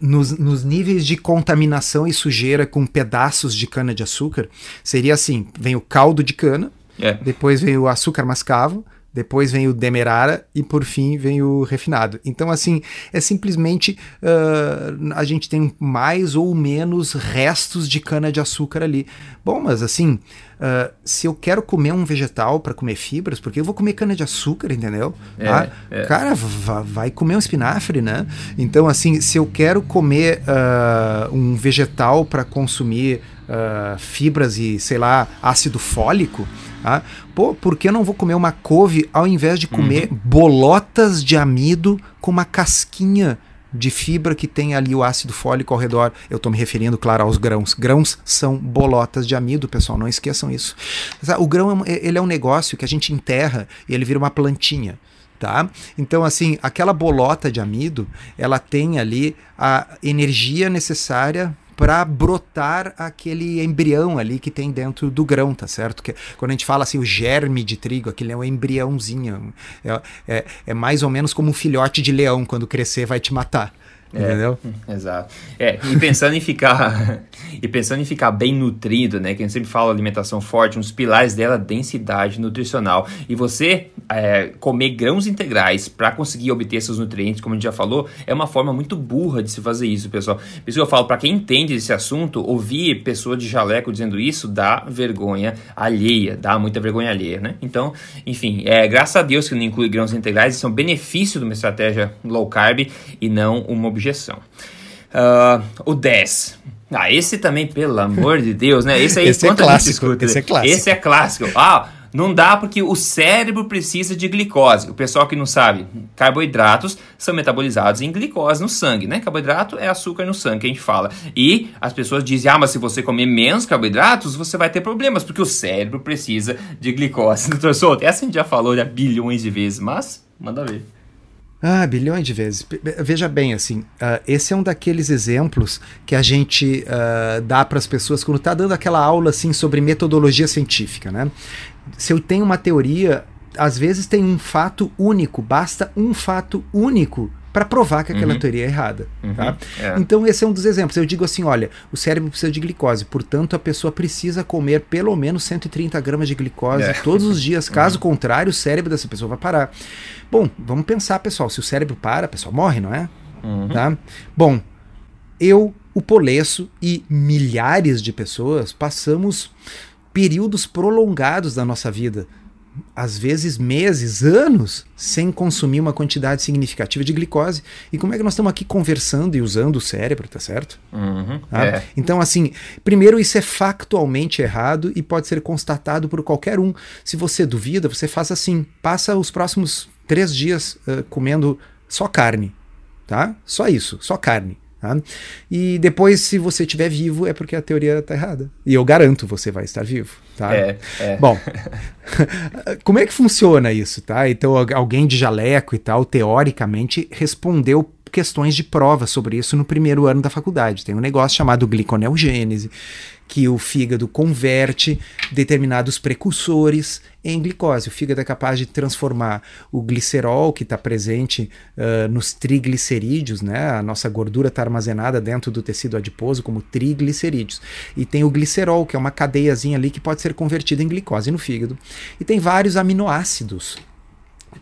nos, nos níveis de contaminação e sujeira com pedaços de cana de açúcar, seria assim, vem o caldo de cana, é. depois vem o açúcar mascavo, depois vem o demerara e por fim vem o refinado. Então, assim, é simplesmente uh, a gente tem mais ou menos restos de cana-de-açúcar ali. Bom, mas assim, uh, se eu quero comer um vegetal para comer fibras, porque eu vou comer cana-de-açúcar, entendeu? É, ah, é. Cara, vai comer um espinafre, né? Então, assim, se eu quero comer uh, um vegetal para consumir fibras e, sei lá, ácido fólico. Tá? Pô, por que eu não vou comer uma couve ao invés de comer uhum. bolotas de amido com uma casquinha de fibra que tem ali o ácido fólico ao redor? Eu estou me referindo, claro, aos grãos. Grãos são bolotas de amido, pessoal, não esqueçam isso. O grão é ele é um negócio que a gente enterra e ele vira uma plantinha. Tá? Então, assim, aquela bolota de amido, ela tem ali a energia necessária para brotar aquele embrião ali que tem dentro do grão, tá certo? Que quando a gente fala assim, o germe de trigo, aquele é um embriãozinho. É, é, é mais ou menos como um filhote de leão, quando crescer vai te matar. É, entendeu? *laughs* Exato. É, e pensando em ficar *laughs* e pensando em ficar bem nutrido, né? Que a gente sempre fala alimentação forte, um dos pilares dela é densidade nutricional. E você é, comer grãos integrais para conseguir obter esses nutrientes, como a gente já falou, é uma forma muito burra de se fazer isso, pessoal. Por isso que eu falo, para quem entende esse assunto, ouvir pessoa de jaleco dizendo isso dá vergonha alheia, dá muita vergonha alheia, né? Então, enfim, é, graças a Deus que não inclui grãos integrais, isso é um benefício de uma estratégia low carb e não uma objeção. Uh, o 10. Ah, esse também, pelo amor de Deus, né? Esse aí, esse é clássico, escuta, esse é clássico. Esse é clássico. Ah, não dá porque o cérebro precisa de glicose. O pessoal que não sabe, carboidratos são metabolizados em glicose no sangue, né? Carboidrato é açúcar no sangue que a gente fala. E as pessoas dizem, ah, mas se você comer menos carboidratos, você vai ter problemas, porque o cérebro precisa de glicose. *laughs* Doutor Souto, essa a gente já falou já bilhões de vezes, mas manda ver. Ah, bilhões de vezes. Veja bem, assim, uh, esse é um daqueles exemplos que a gente uh, dá para as pessoas quando está dando aquela aula assim sobre metodologia científica, né? Se eu tenho uma teoria, às vezes tem um fato único, basta um fato único para provar que aquela uhum. teoria é errada. Uhum. Tá? É. Então, esse é um dos exemplos. Eu digo assim: olha, o cérebro precisa de glicose, portanto, a pessoa precisa comer pelo menos 130 gramas de glicose é. todos os dias. *laughs* Caso uhum. contrário, o cérebro dessa pessoa vai parar. Bom, vamos pensar, pessoal. Se o cérebro para, a pessoa morre, não é? Uhum. Tá? Bom, eu, o Polesso e milhares de pessoas passamos períodos prolongados da nossa vida às vezes meses, anos, sem consumir uma quantidade significativa de glicose. E como é que nós estamos aqui conversando e usando o cérebro, tá certo? Uhum, tá? É. Então, assim, primeiro, isso é factualmente errado e pode ser constatado por qualquer um. Se você duvida, você faz assim: passa os próximos três dias uh, comendo só carne, tá? Só isso, só carne. Tá? E depois, se você estiver vivo, é porque a teoria está errada. E eu garanto, você vai estar vivo. Tá? É, é. Bom, *laughs* como é que funciona isso? Tá? Então, alguém de jaleco e tal, teoricamente, respondeu questões de prova sobre isso no primeiro ano da faculdade. Tem um negócio chamado gliconeogênese, que o fígado converte determinados precursores em glicose. O fígado é capaz de transformar o glicerol, que está presente uh, nos triglicerídeos, né? a nossa gordura está armazenada dentro do tecido adiposo como triglicerídeos. E tem o glicerol, que é uma cadeiazinha ali que pode ser convertida em glicose no fígado. E tem vários aminoácidos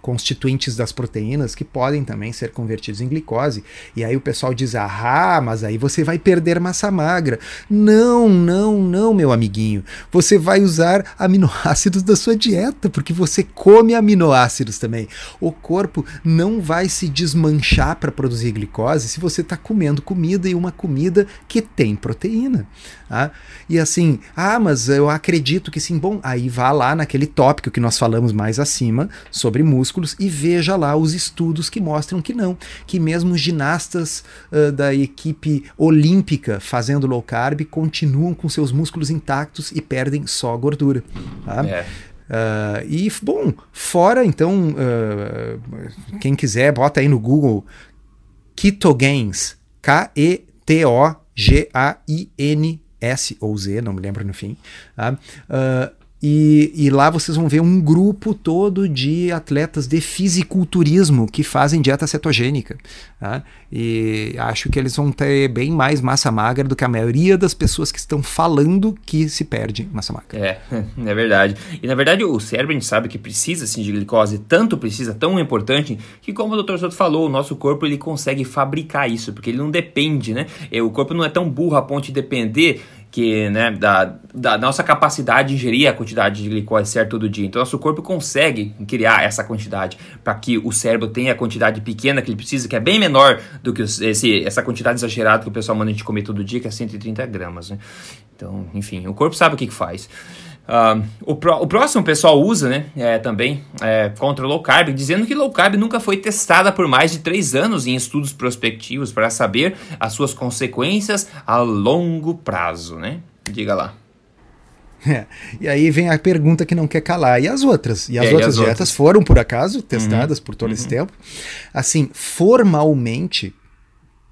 constituintes das proteínas que podem também ser convertidos em glicose. E aí o pessoal diz: ah, mas aí você vai perder massa magra. Não, não, não, meu amiguinho. Você vai usar aminoácidos da sua dieta, porque você come aminoácidos também. O corpo não vai se desmanchar para produzir glicose se você está comendo comida e uma comida que tem proteína. Tá? E assim, ah, mas eu acredito que sim. Bom, aí vá lá naquele tópico que nós falamos mais acima sobre músculos e veja lá os estudos que mostram que não, que mesmo ginastas uh, da equipe olímpica fazendo low carb continuam com seus músculos intactos e perdem só gordura. Tá? É. Uh, e, bom, fora, então, uh, quem quiser, bota aí no Google Ketogains, K-E-T-O-G-A-I-N-S, ou Z, não me lembro no fim. Tá? Uh, e, e, lá vocês vão ver um grupo todo de atletas de fisiculturismo que fazem dieta cetogênica. Tá? E acho que eles vão ter bem mais massa magra do que a maioria das pessoas que estão falando que se perde massa magra. É, *laughs* é verdade. E na verdade o cérebro a gente sabe que precisa assim, de glicose, tanto precisa, tão importante, que como o Dr. Soto falou, o nosso corpo ele consegue fabricar isso, porque ele não depende, né? O corpo não é tão burro a ponto de depender que, né, da, da nossa capacidade de ingerir a quantidade de glicose certo todo dia. Então, nosso corpo consegue criar essa quantidade para que o cérebro tenha a quantidade pequena que ele precisa, que é bem menor do que esse, essa quantidade exagerada que o pessoal manda a gente comer todo dia, que é 130 gramas. Né? Então, enfim, o corpo sabe o que, que faz. Uh, o, o, próximo pessoal usa né, é, também é, contra o low carb, dizendo que low carb nunca foi testada por mais de três anos em estudos prospectivos para saber as suas consequências a longo prazo. Né? Diga lá. É. E aí vem a pergunta que não quer calar. E as outras? E as é, outras e as dietas outras? foram, por acaso, testadas uhum. por todo uhum. esse tempo? Assim, formalmente,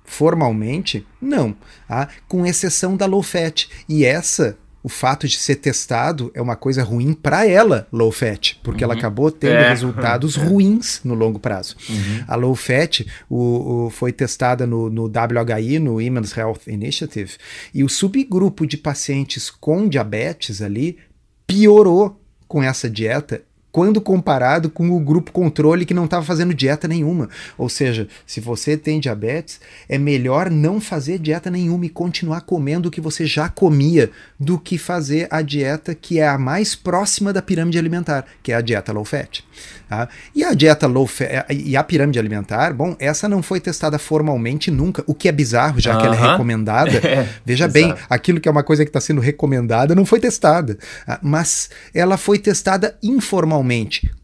formalmente, não. Ah, com exceção da low fat. E essa o fato de ser testado é uma coisa ruim para ela, low fat, porque uhum. ela acabou tendo é. resultados *laughs* ruins no longo prazo. Uhum. A low fat o, o, foi testada no, no WHI, no Women's Health Initiative, e o subgrupo de pacientes com diabetes ali piorou com essa dieta quando comparado com o grupo controle que não estava fazendo dieta nenhuma. Ou seja, se você tem diabetes, é melhor não fazer dieta nenhuma e continuar comendo o que você já comia do que fazer a dieta que é a mais próxima da pirâmide alimentar, que é a dieta low fat. Tá? E a dieta low fat e a pirâmide alimentar, bom, essa não foi testada formalmente nunca, o que é bizarro, já uh -huh. que ela é recomendada. *laughs* É, Veja exato. bem, aquilo que é uma coisa que está sendo recomendada não foi testada, tá? mas ela foi testada informalmente.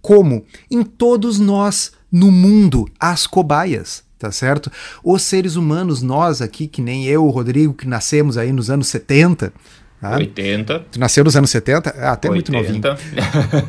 Como? Em todos nós no mundo, as cobaias tá certo? Os seres humanos, nós aqui, que nem eu, o Rodrigo, que nascemos aí nos anos 70, Tá? 80. Tu nasceu nos anos 70? Ah, até 80. muito novinho.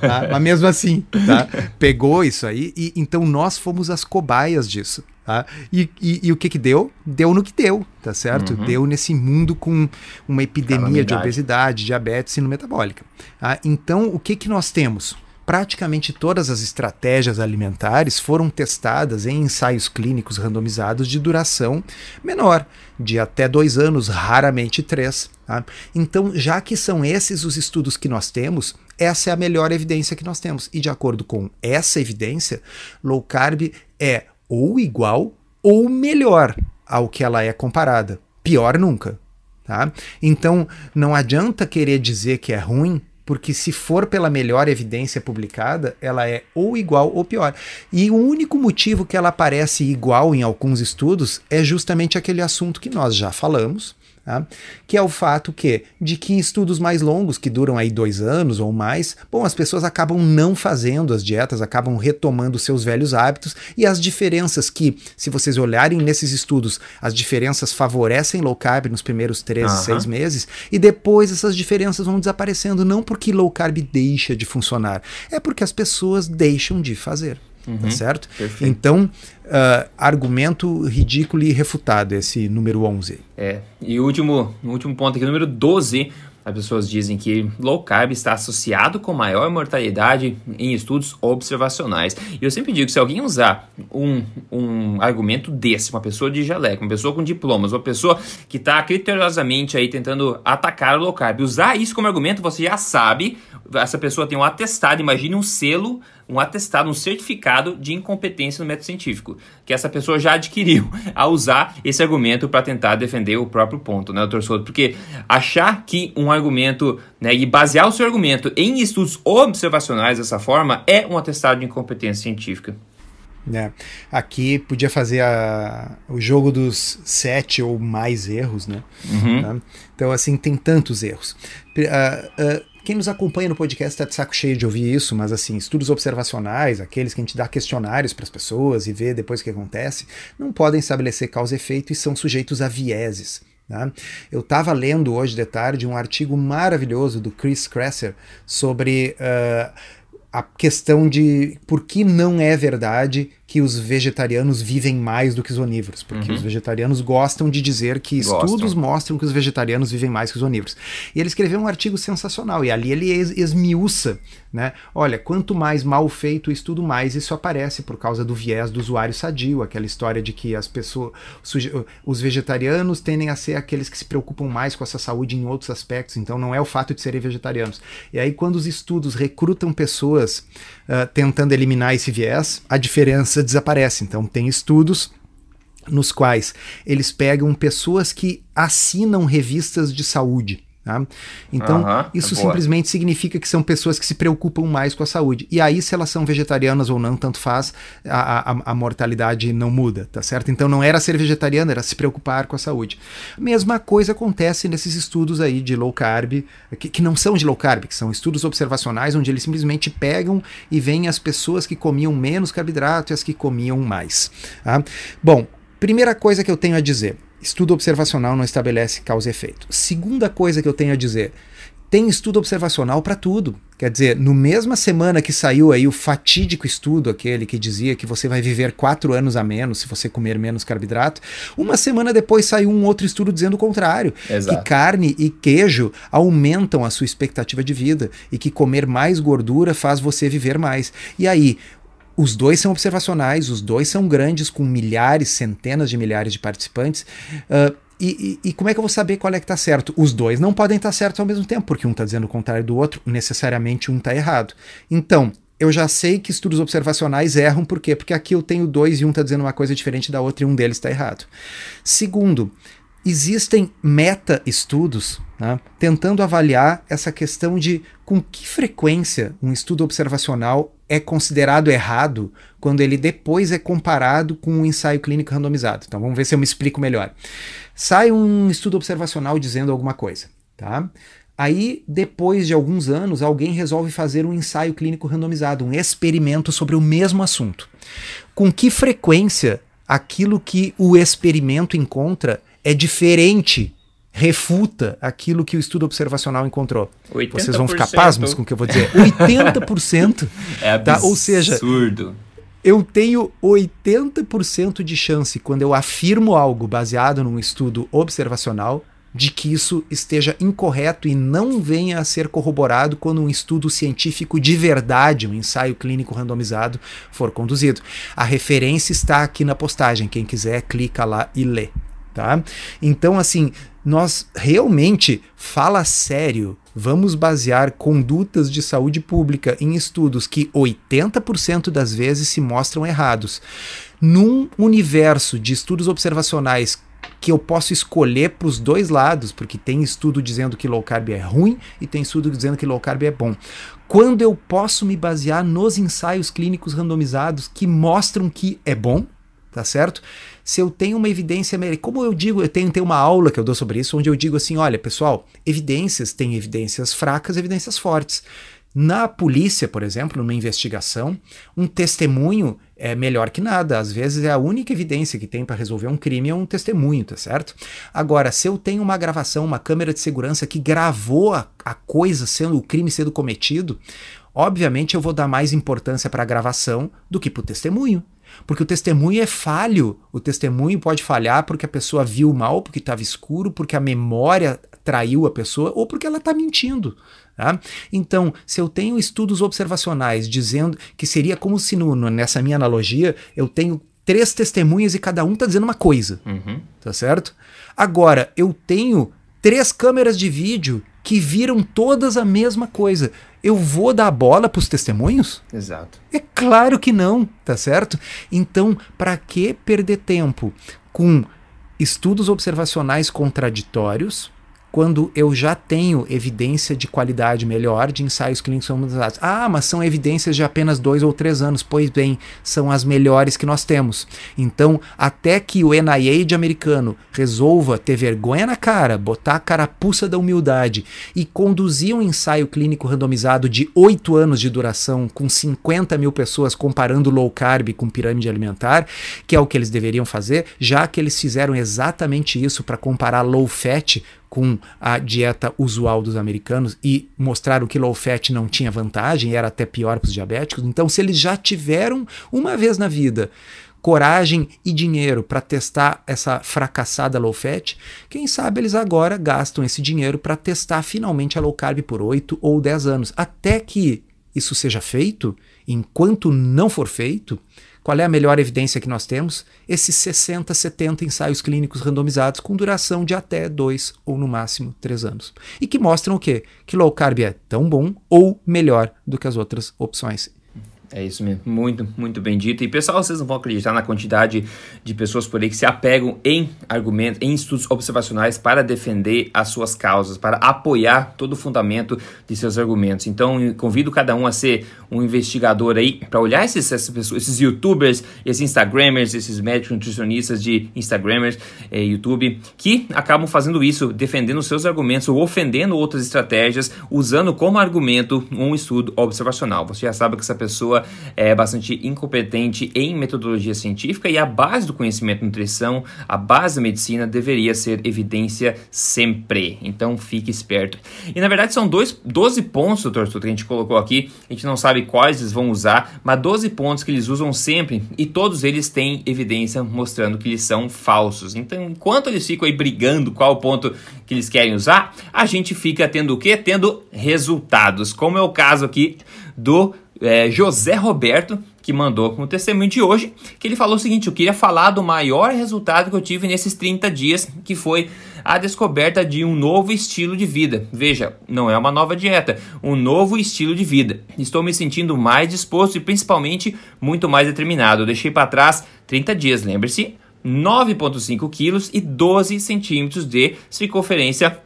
Tá? Mas mesmo assim, tá? pegou isso aí e então nós fomos as cobaias disso. Tá? E, e, e, o que que deu? Deu no que deu, tá certo? Uhum. Deu nesse mundo com uma epidemia Calamidade. de obesidade, diabetes e síndrome metabólica. Tá? Então, o que que nós temos? Praticamente todas as estratégias alimentares foram testadas em ensaios clínicos randomizados de duração menor, de até dois anos, raramente três. Tá? Então, já que são esses os estudos que nós temos, essa é a melhor evidência que nós temos. E de acordo com essa evidência, low carb é ou igual ou melhor ao que ela é comparada. Pior nunca. Tá? Então, não adianta querer dizer que é ruim porque se for pela melhor evidência publicada, ela é ou igual ou pior. E o único motivo que ela parece igual em alguns estudos é justamente aquele assunto que nós já falamos, Tá? Que é o fato que, de que estudos mais longos, que duram aí dois anos ou mais, bom, as pessoas acabam não fazendo as dietas, acabam retomando seus velhos hábitos e as diferenças que, se vocês olharem nesses estudos, as diferenças favorecem low carb nos primeiros três, uhum. seis meses e depois essas diferenças vão desaparecendo, não porque low carb deixa de funcionar, é porque as pessoas deixam de fazer. Tá uhum, tá certo? Perfeito. Então, uh, argumento ridículo e refutado, esse número 11. É, e o último, último ponto aqui, número 12, as pessoas dizem que low carb está associado com maior mortalidade em estudos observacionais. E eu sempre digo que se alguém usar um, um argumento desse, uma pessoa de jaleco, uma pessoa com diplomas, uma pessoa que está criteriosamente aí tentando atacar o low carb, usar isso como argumento, você já sabe, essa pessoa tem um atestado, imagine um selo um atestado, um certificado de incompetência no método científico, que essa pessoa já adquiriu *laughs* a usar esse argumento para tentar defender o próprio ponto, né, doutor Souto? Porque achar que um argumento, né, e basear o seu argumento em estudos observacionais dessa forma é um atestado de incompetência científica. É. Aqui podia fazer a, o jogo dos sete ou mais erros, né? Uhum. Tá? Então, assim, tem tantos erros. Uh, uh, quem nos acompanha no podcast está de saco cheio de ouvir isso, mas assim, estudos observacionais, aqueles que a gente dá questionários para as pessoas e vê depois o que acontece, não podem estabelecer causa e efeito e são sujeitos a vieses. Né? Eu estava lendo hoje de tarde um artigo maravilhoso do Chris Kresser sobre uh, a questão de por que não é verdade que os vegetarianos vivem mais do que os onívoros, porque uhum. os vegetarianos gostam de dizer que gostam. estudos mostram que os vegetarianos vivem mais que os onívoros. E ele escreveu um artigo sensacional, e ali ele esmiuça, né? Olha, quanto mais mal feito o estudo, mais isso aparece por causa do viés do usuário sadio, aquela história de que as pessoas, os vegetarianos tendem a ser aqueles que se preocupam mais com essa saúde em outros aspectos, então não é o fato de serem vegetarianos. E aí quando os estudos recrutam pessoas uh, tentando eliminar esse viés, a diferença desaparece. Então, tem estudos nos quais eles pegam pessoas que assinam revistas de saúde Tá? Então, isso é simplesmente significa que são pessoas que se preocupam mais com a saúde. E aí, se elas são vegetarianas ou não, tanto faz, a, a, a, mortalidade não muda, tá certo? Então, não era ser vegetariano, era se preocupar com a saúde. Mesma coisa acontece nesses estudos aí de low carb, que, que não são de low carb, que são estudos observacionais, onde eles simplesmente pegam e veem as pessoas que comiam menos carboidrato e as que comiam mais. Tá? Bom, primeira coisa que eu tenho a dizer estudo observacional não estabelece causa e efeito. Segunda coisa que eu tenho a dizer, tem estudo observacional para tudo. Quer dizer, no mesma semana que saiu aí o fatídico estudo, aquele que dizia que você vai viver quatro anos a menos se você comer menos carboidrato, uma semana depois saiu um outro estudo dizendo o contrário. Exato. Que carne e queijo aumentam a sua expectativa de vida e que comer mais gordura faz você viver mais. E aí, os dois são observacionais, os dois são grandes, com milhares, centenas de milhares de participantes. Uh, e, e, e, como é que eu vou saber qual é que está certo? Os dois não podem estar tá certos ao mesmo tempo, porque um está dizendo o contrário do outro, necessariamente um está errado. Então, eu já sei que estudos observacionais erram, por quê? Porque aqui eu tenho dois e um está dizendo uma coisa diferente da outra e um deles está errado. Segundo, existem meta-estudos né, tentando avaliar essa questão de com que frequência um estudo observacional é considerado errado quando ele depois é comparado com um ensaio clínico randomizado. Então vamos ver se eu me explico melhor. Sai um estudo observacional dizendo alguma coisa, tá? Aí, depois de alguns anos, alguém resolve fazer um ensaio clínico randomizado, um experimento sobre o mesmo assunto. Com que frequência aquilo que o experimento encontra é diferente refuta aquilo que o estudo observacional encontrou. 80%. Vocês vão ficar pasmos com o que eu vou dizer. 80%. *laughs* é absurdo. Tá? Ou seja, eu tenho 80% de chance, quando eu afirmo algo baseado num estudo observacional, de que isso esteja incorreto e não venha a ser corroborado quando um estudo científico de verdade, um ensaio clínico randomizado, for conduzido. A referência está aqui na postagem. Quem quiser, clica lá e lê. Tá? Então, assim, nós realmente, fala sério, vamos basear condutas de saúde pública em estudos que 80% das vezes se mostram errados. Num universo de estudos observacionais que eu posso escolher para os dois lados, porque tem estudo dizendo que low carb é ruim e tem estudo dizendo que low carb é bom. Quando eu posso me basear nos ensaios clínicos randomizados que mostram que é bom, tá certo? Se eu tenho uma evidência, como eu digo, eu tenho, tenho uma aula que eu dou sobre isso, onde eu digo assim: olha, pessoal, evidências tem evidências fracas, evidências fortes. Na polícia, por exemplo, numa investigação, um testemunho é melhor que nada. Às vezes é a única evidência que tem para resolver um crime é um testemunho, tá certo? Agora, se eu tenho uma gravação, uma câmera de segurança que gravou a, a coisa sendo o crime sendo cometido, obviamente eu vou dar mais importância para a gravação do que para o testemunho. Porque o testemunho é falho. O testemunho pode falhar porque a pessoa viu mal, porque estava escuro, porque a memória traiu a pessoa ou porque ela está mentindo. Tá? Então, se eu tenho estudos observacionais dizendo que seria como se no, nessa minha analogia eu tenho três testemunhas e cada um está dizendo uma coisa, uhum. tá certo? Agora, eu tenho três câmeras de vídeo que viram todas a mesma coisa eu vou dar bola para os testemunhos? Exato. É claro que não, tá certo? Então, para que perder tempo com estudos observacionais contraditórios, quando eu já tenho evidência de qualidade melhor de ensaios clínicos randomizados. Ah, mas são evidências de apenas dois ou três anos. Pois bem, são as melhores que nós temos. Então, até que o NIH americano resolva ter vergonha na cara, botar a carapuça da humildade e conduzir um ensaio clínico randomizado de oito anos de duração com 50 mil pessoas comparando low carb com pirâmide alimentar, que é o que eles deveriam fazer, já que eles fizeram exatamente isso para comparar low fat com a dieta usual dos americanos e mostraram que low fat não tinha vantagem, era até pior para os diabéticos. Então, se eles já tiveram uma vez na vida coragem e dinheiro para testar essa fracassada low fat, quem sabe eles agora gastam esse dinheiro para testar finalmente a low carb por 8 ou 10 anos. Até que isso seja feito, enquanto não for feito, qual é a melhor evidência que nós temos? Esses 60, 70 ensaios clínicos randomizados com duração de até 2 ou no máximo 3 anos. E que mostram o quê? Que low carb é tão bom ou melhor do que as outras opções. É isso mesmo, muito, muito bem dito. E pessoal, vocês não vão acreditar na quantidade de pessoas por aí que se apegam em argumentos, em estudos observacionais para defender as suas causas, para apoiar todo o fundamento de seus argumentos. Então, convido cada um a ser um investigador aí para olhar esses, essas pessoas, esses youtubers, esses instagramers, esses médicos nutricionistas de instagramers, eh, YouTube, que acabam fazendo isso, defendendo seus argumentos ou ofendendo outras estratégias, usando como argumento um estudo observacional. Você já sabe que essa pessoa é bastante incompetente em metodologia científica e a base do conhecimento de nutrição, a base da medicina deveria ser evidência sempre. Então fique esperto. E na verdade são dois, 12 pontos, doutor Tuto, que a gente colocou aqui. A gente não sabe quais eles vão usar, mas 12 pontos que eles usam sempre e todos eles têm evidência mostrando que eles são falsos. Então, enquanto eles ficam aí brigando qual ponto que eles querem usar, a gente fica tendo o quê? Tendo resultados, como é o caso aqui do é, José Roberto, que mandou como testemunho de hoje, que ele falou o seguinte: eu queria falar do maior resultado que eu tive nesses 30 dias, que foi a descoberta de um novo estilo de vida. Veja, não é uma nova dieta, um novo estilo de vida. Estou me sentindo mais disposto e principalmente muito mais determinado. Eu deixei para trás 30 dias, lembre-se, 9,5 quilos e 12 centímetros de circunferência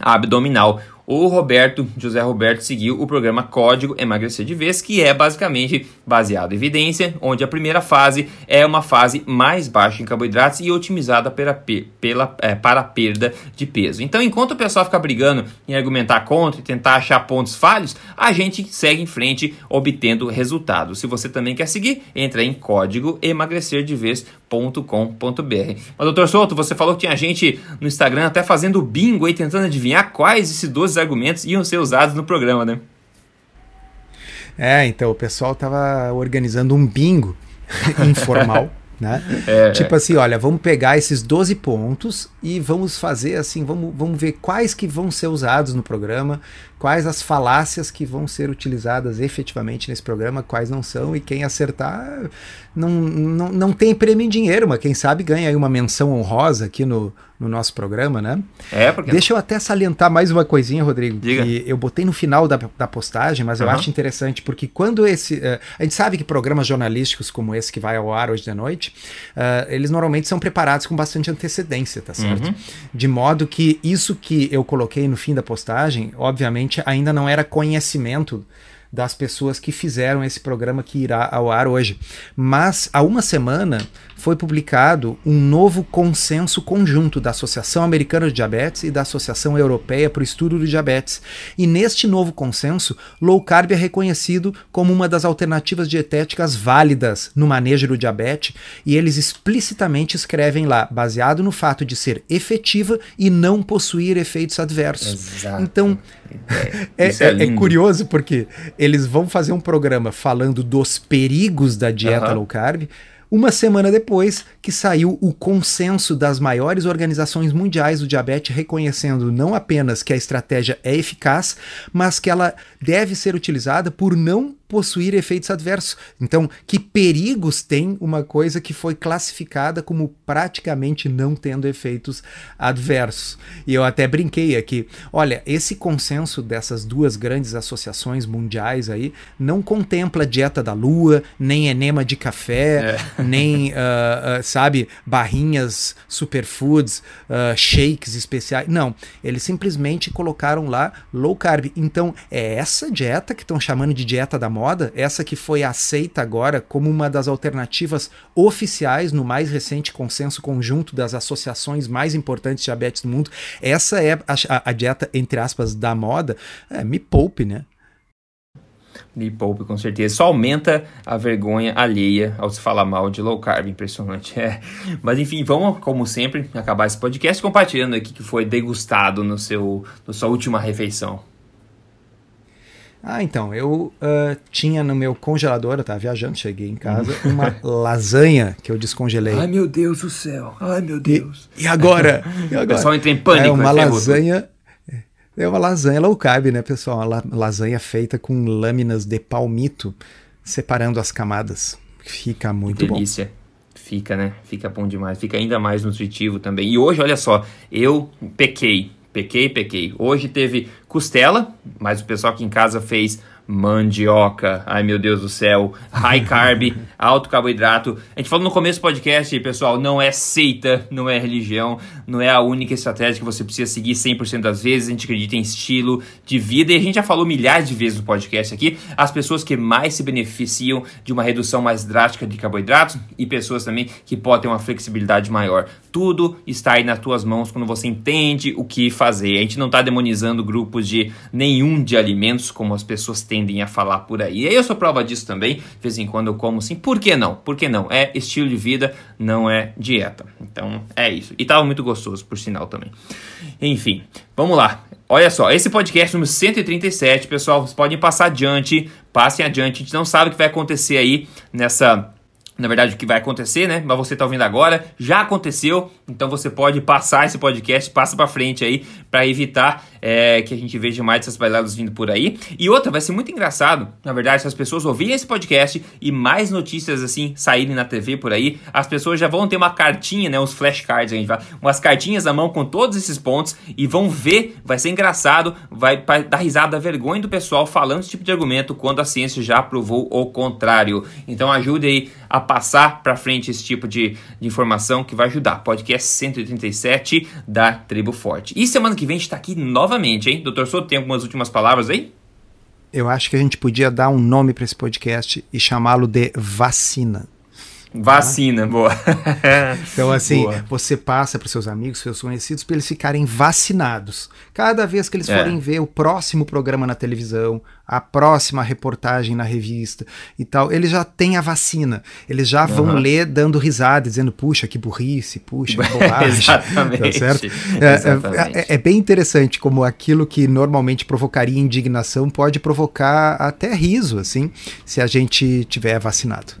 abdominal o Roberto, José Roberto, seguiu o programa Código Emagrecer de Vez, que é basicamente baseado em evidência, onde a primeira fase é uma fase mais baixa em carboidratos e otimizada pela, pela, é, para a perda de peso. Então, enquanto o pessoal fica brigando em argumentar contra e tentar achar pontos falhos, a gente segue em frente obtendo resultados. Se você também quer seguir, entra em código emagrecerdevez.com.br. Mas, doutor Souto, você falou que tinha gente no Instagram até fazendo bingo e tentando adivinhar quais esses 12 argumentos iam ser usados no programa, né? É, então o pessoal tava organizando um bingo *laughs* informal. Né? *laughs* É, tipo é. assim, olha, vamos pegar esses 12 pontos e vamos fazer assim, vamos, vamos ver quais que vão ser usados no programa, quais as falácias que vão ser utilizadas efetivamente nesse programa, quais não são, e quem acertar não, não, não tem prêmio em dinheiro, mas quem sabe ganha aí uma menção honrosa aqui no, no nosso programa, né? É, porque. Deixa eu até salientar mais uma coisinha, Rodrigo, Diga. que eu botei no final da, da postagem, mas uhum. eu acho interessante, porque quando esse. Uh, a gente sabe que programas jornalísticos como esse que vai ao ar hoje de noite, uh, eles normalmente são preparados com bastante antecedência, tá certo? Uhum. De modo que isso que eu coloquei no fim da postagem, obviamente, ainda não era conhecimento das pessoas que fizeram esse programa que irá ao ar hoje. Mas há uma semana foi publicado um novo consenso conjunto da Associação Americana de Diabetes e da Associação Europeia para o Estudo do Diabetes. E neste novo consenso, low carb é reconhecido como uma das alternativas dietéticas válidas no manejo do diabetes, e eles explicitamente escrevem lá, baseado no fato de ser efetiva e não possuir efeitos adversos. Exato. Então, é, é, é, é, curioso porque eles vão fazer um programa falando dos perigos da dieta uhum. low carb, uma semana depois que saiu o consenso das maiores organizações mundiais do diabetes reconhecendo não apenas que a estratégia é eficaz, mas que ela deve ser utilizada por não possuir efeitos adversos. Então, que perigos tem uma coisa que foi classificada como praticamente não tendo efeitos adversos? E eu até brinquei aqui, olha, esse consenso dessas duas grandes associações mundiais aí não contempla dieta da lua, nem enema de café, é. *laughs* nem, uh, uh, sabe, barrinhas superfoods, uh, shakes especiais. Não, eles simplesmente colocaram lá low carb. Então, é essa dieta que estão chamando de dieta da moda, essa que foi aceita agora como uma das alternativas oficiais no mais recente consenso conjunto das associações mais importantes de diabetes do mundo. Essa é a, a, dieta, entre aspas, da moda. É, me poupe, né? Me poupe, com certeza. Só aumenta a vergonha alheia ao se falar mal de low carb. Impressionante. *laughs* É. Mas enfim, vamos, como sempre, acabar esse podcast compartilhando aqui que foi degustado no seu, na sua última refeição. Ah, então, eu uh, tinha no meu congelador, eu tava viajando, cheguei em casa, uma *laughs* lasanha que eu descongelei. Ai, meu Deus do céu. Ai, meu Deus. E, *laughs* e agora? E agora? O pessoal entra em pânico. É uma lasanha é uma lasanha low carb, né, pessoal? Uma lasanha feita com lâminas de palmito, separando as camadas. Fica muito Delícia. bom. Delícia. Fica, né? Fica bom demais. Fica ainda mais nutritivo também. E hoje, olha só, eu pequei. Pequei, pequei. Hoje teve costela, mas o pessoal aqui em casa fez mandioca. Ai, meu Deus do céu. High carb, *laughs* alto carboidrato. A gente falou no começo do podcast, pessoal, não é seita, não é religião, não é a única estratégia que você precisa seguir 100% das vezes. A gente acredita em estilo de vida e a gente já falou milhares de vezes no podcast aqui. As pessoas que mais se beneficiam de uma redução mais drástica de carboidratos e pessoas também que podem ter uma flexibilidade maior. Tudo está aí nas tuas mãos quando você entende o que fazer. A gente não está demonizando grupos de nenhum de alimentos como as pessoas têm tendem a falar por aí. E eu sou prova disso também, de vez em quando eu como sim. Por que não? Por que não? É estilo de vida, não é dieta. Então é isso. E tava muito gostoso, por sinal também. Enfim, vamos lá. Olha só, esse podcast número 137, pessoal, vocês podem passar adiante, passem adiante. A gente não sabe o que vai acontecer aí nessa na verdade, o que vai acontecer, né? Mas você está ouvindo agora, já aconteceu, então você pode passar esse podcast, passa para frente aí, para evitar é, que a gente veja mais essas bailadas vindo por aí. E outra, vai ser muito engraçado, na verdade, se as pessoas ouvirem esse podcast e mais notícias assim saírem na TV por aí, as pessoas já vão ter uma cartinha, né? Os flashcards, a gente vai, umas cartinhas na mão com todos esses pontos e vão ver, vai ser engraçado, vai dar risada da vergonha do pessoal falando esse tipo de argumento quando a ciência já provou o contrário. Então ajude aí a passar para frente esse tipo de, de, informação que vai ajudar. Podcast 137 da Tribo Forte. E semana que vem a gente está aqui novamente, hein? Doutor Souto, tem algumas últimas palavras aí? Eu acho que a gente podia dar um nome para esse podcast e chamá-lo de vacina. Vacina, boa. *laughs* então, assim, boa. você passa para seus amigos, seus conhecidos, para eles ficarem vacinados. Cada vez que eles é. forem ver o próximo programa na televisão, a próxima reportagem na revista e tal, eles já têm a vacina. Eles já vão uhum. ler dando risada, dizendo, puxa, que burrice, puxa, que *laughs* bobagem. Exatamente. Tá certo? É, Exatamente. É, é, é, bem interessante como aquilo que normalmente provocaria indignação pode provocar até riso, assim, se a gente tiver vacinado.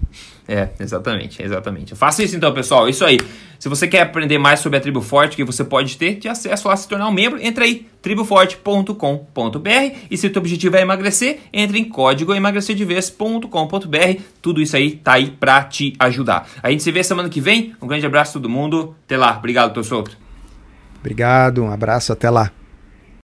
É, exatamente, exatamente. Faça isso então, pessoal. Isso aí. Se você quer aprender mais sobre a Tribo Forte, que você pode ter de acesso lá, se tornar um membro, entra aí, triboforte.com.br. E se o teu objetivo é emagrecer, entre em código emagrecerdevez.com.br. Tudo isso aí tá aí pra te ajudar. A gente se vê semana que vem. Um grande abraço a todo mundo. Até lá. Obrigado, Tô Solto. Obrigado, um abraço, até lá.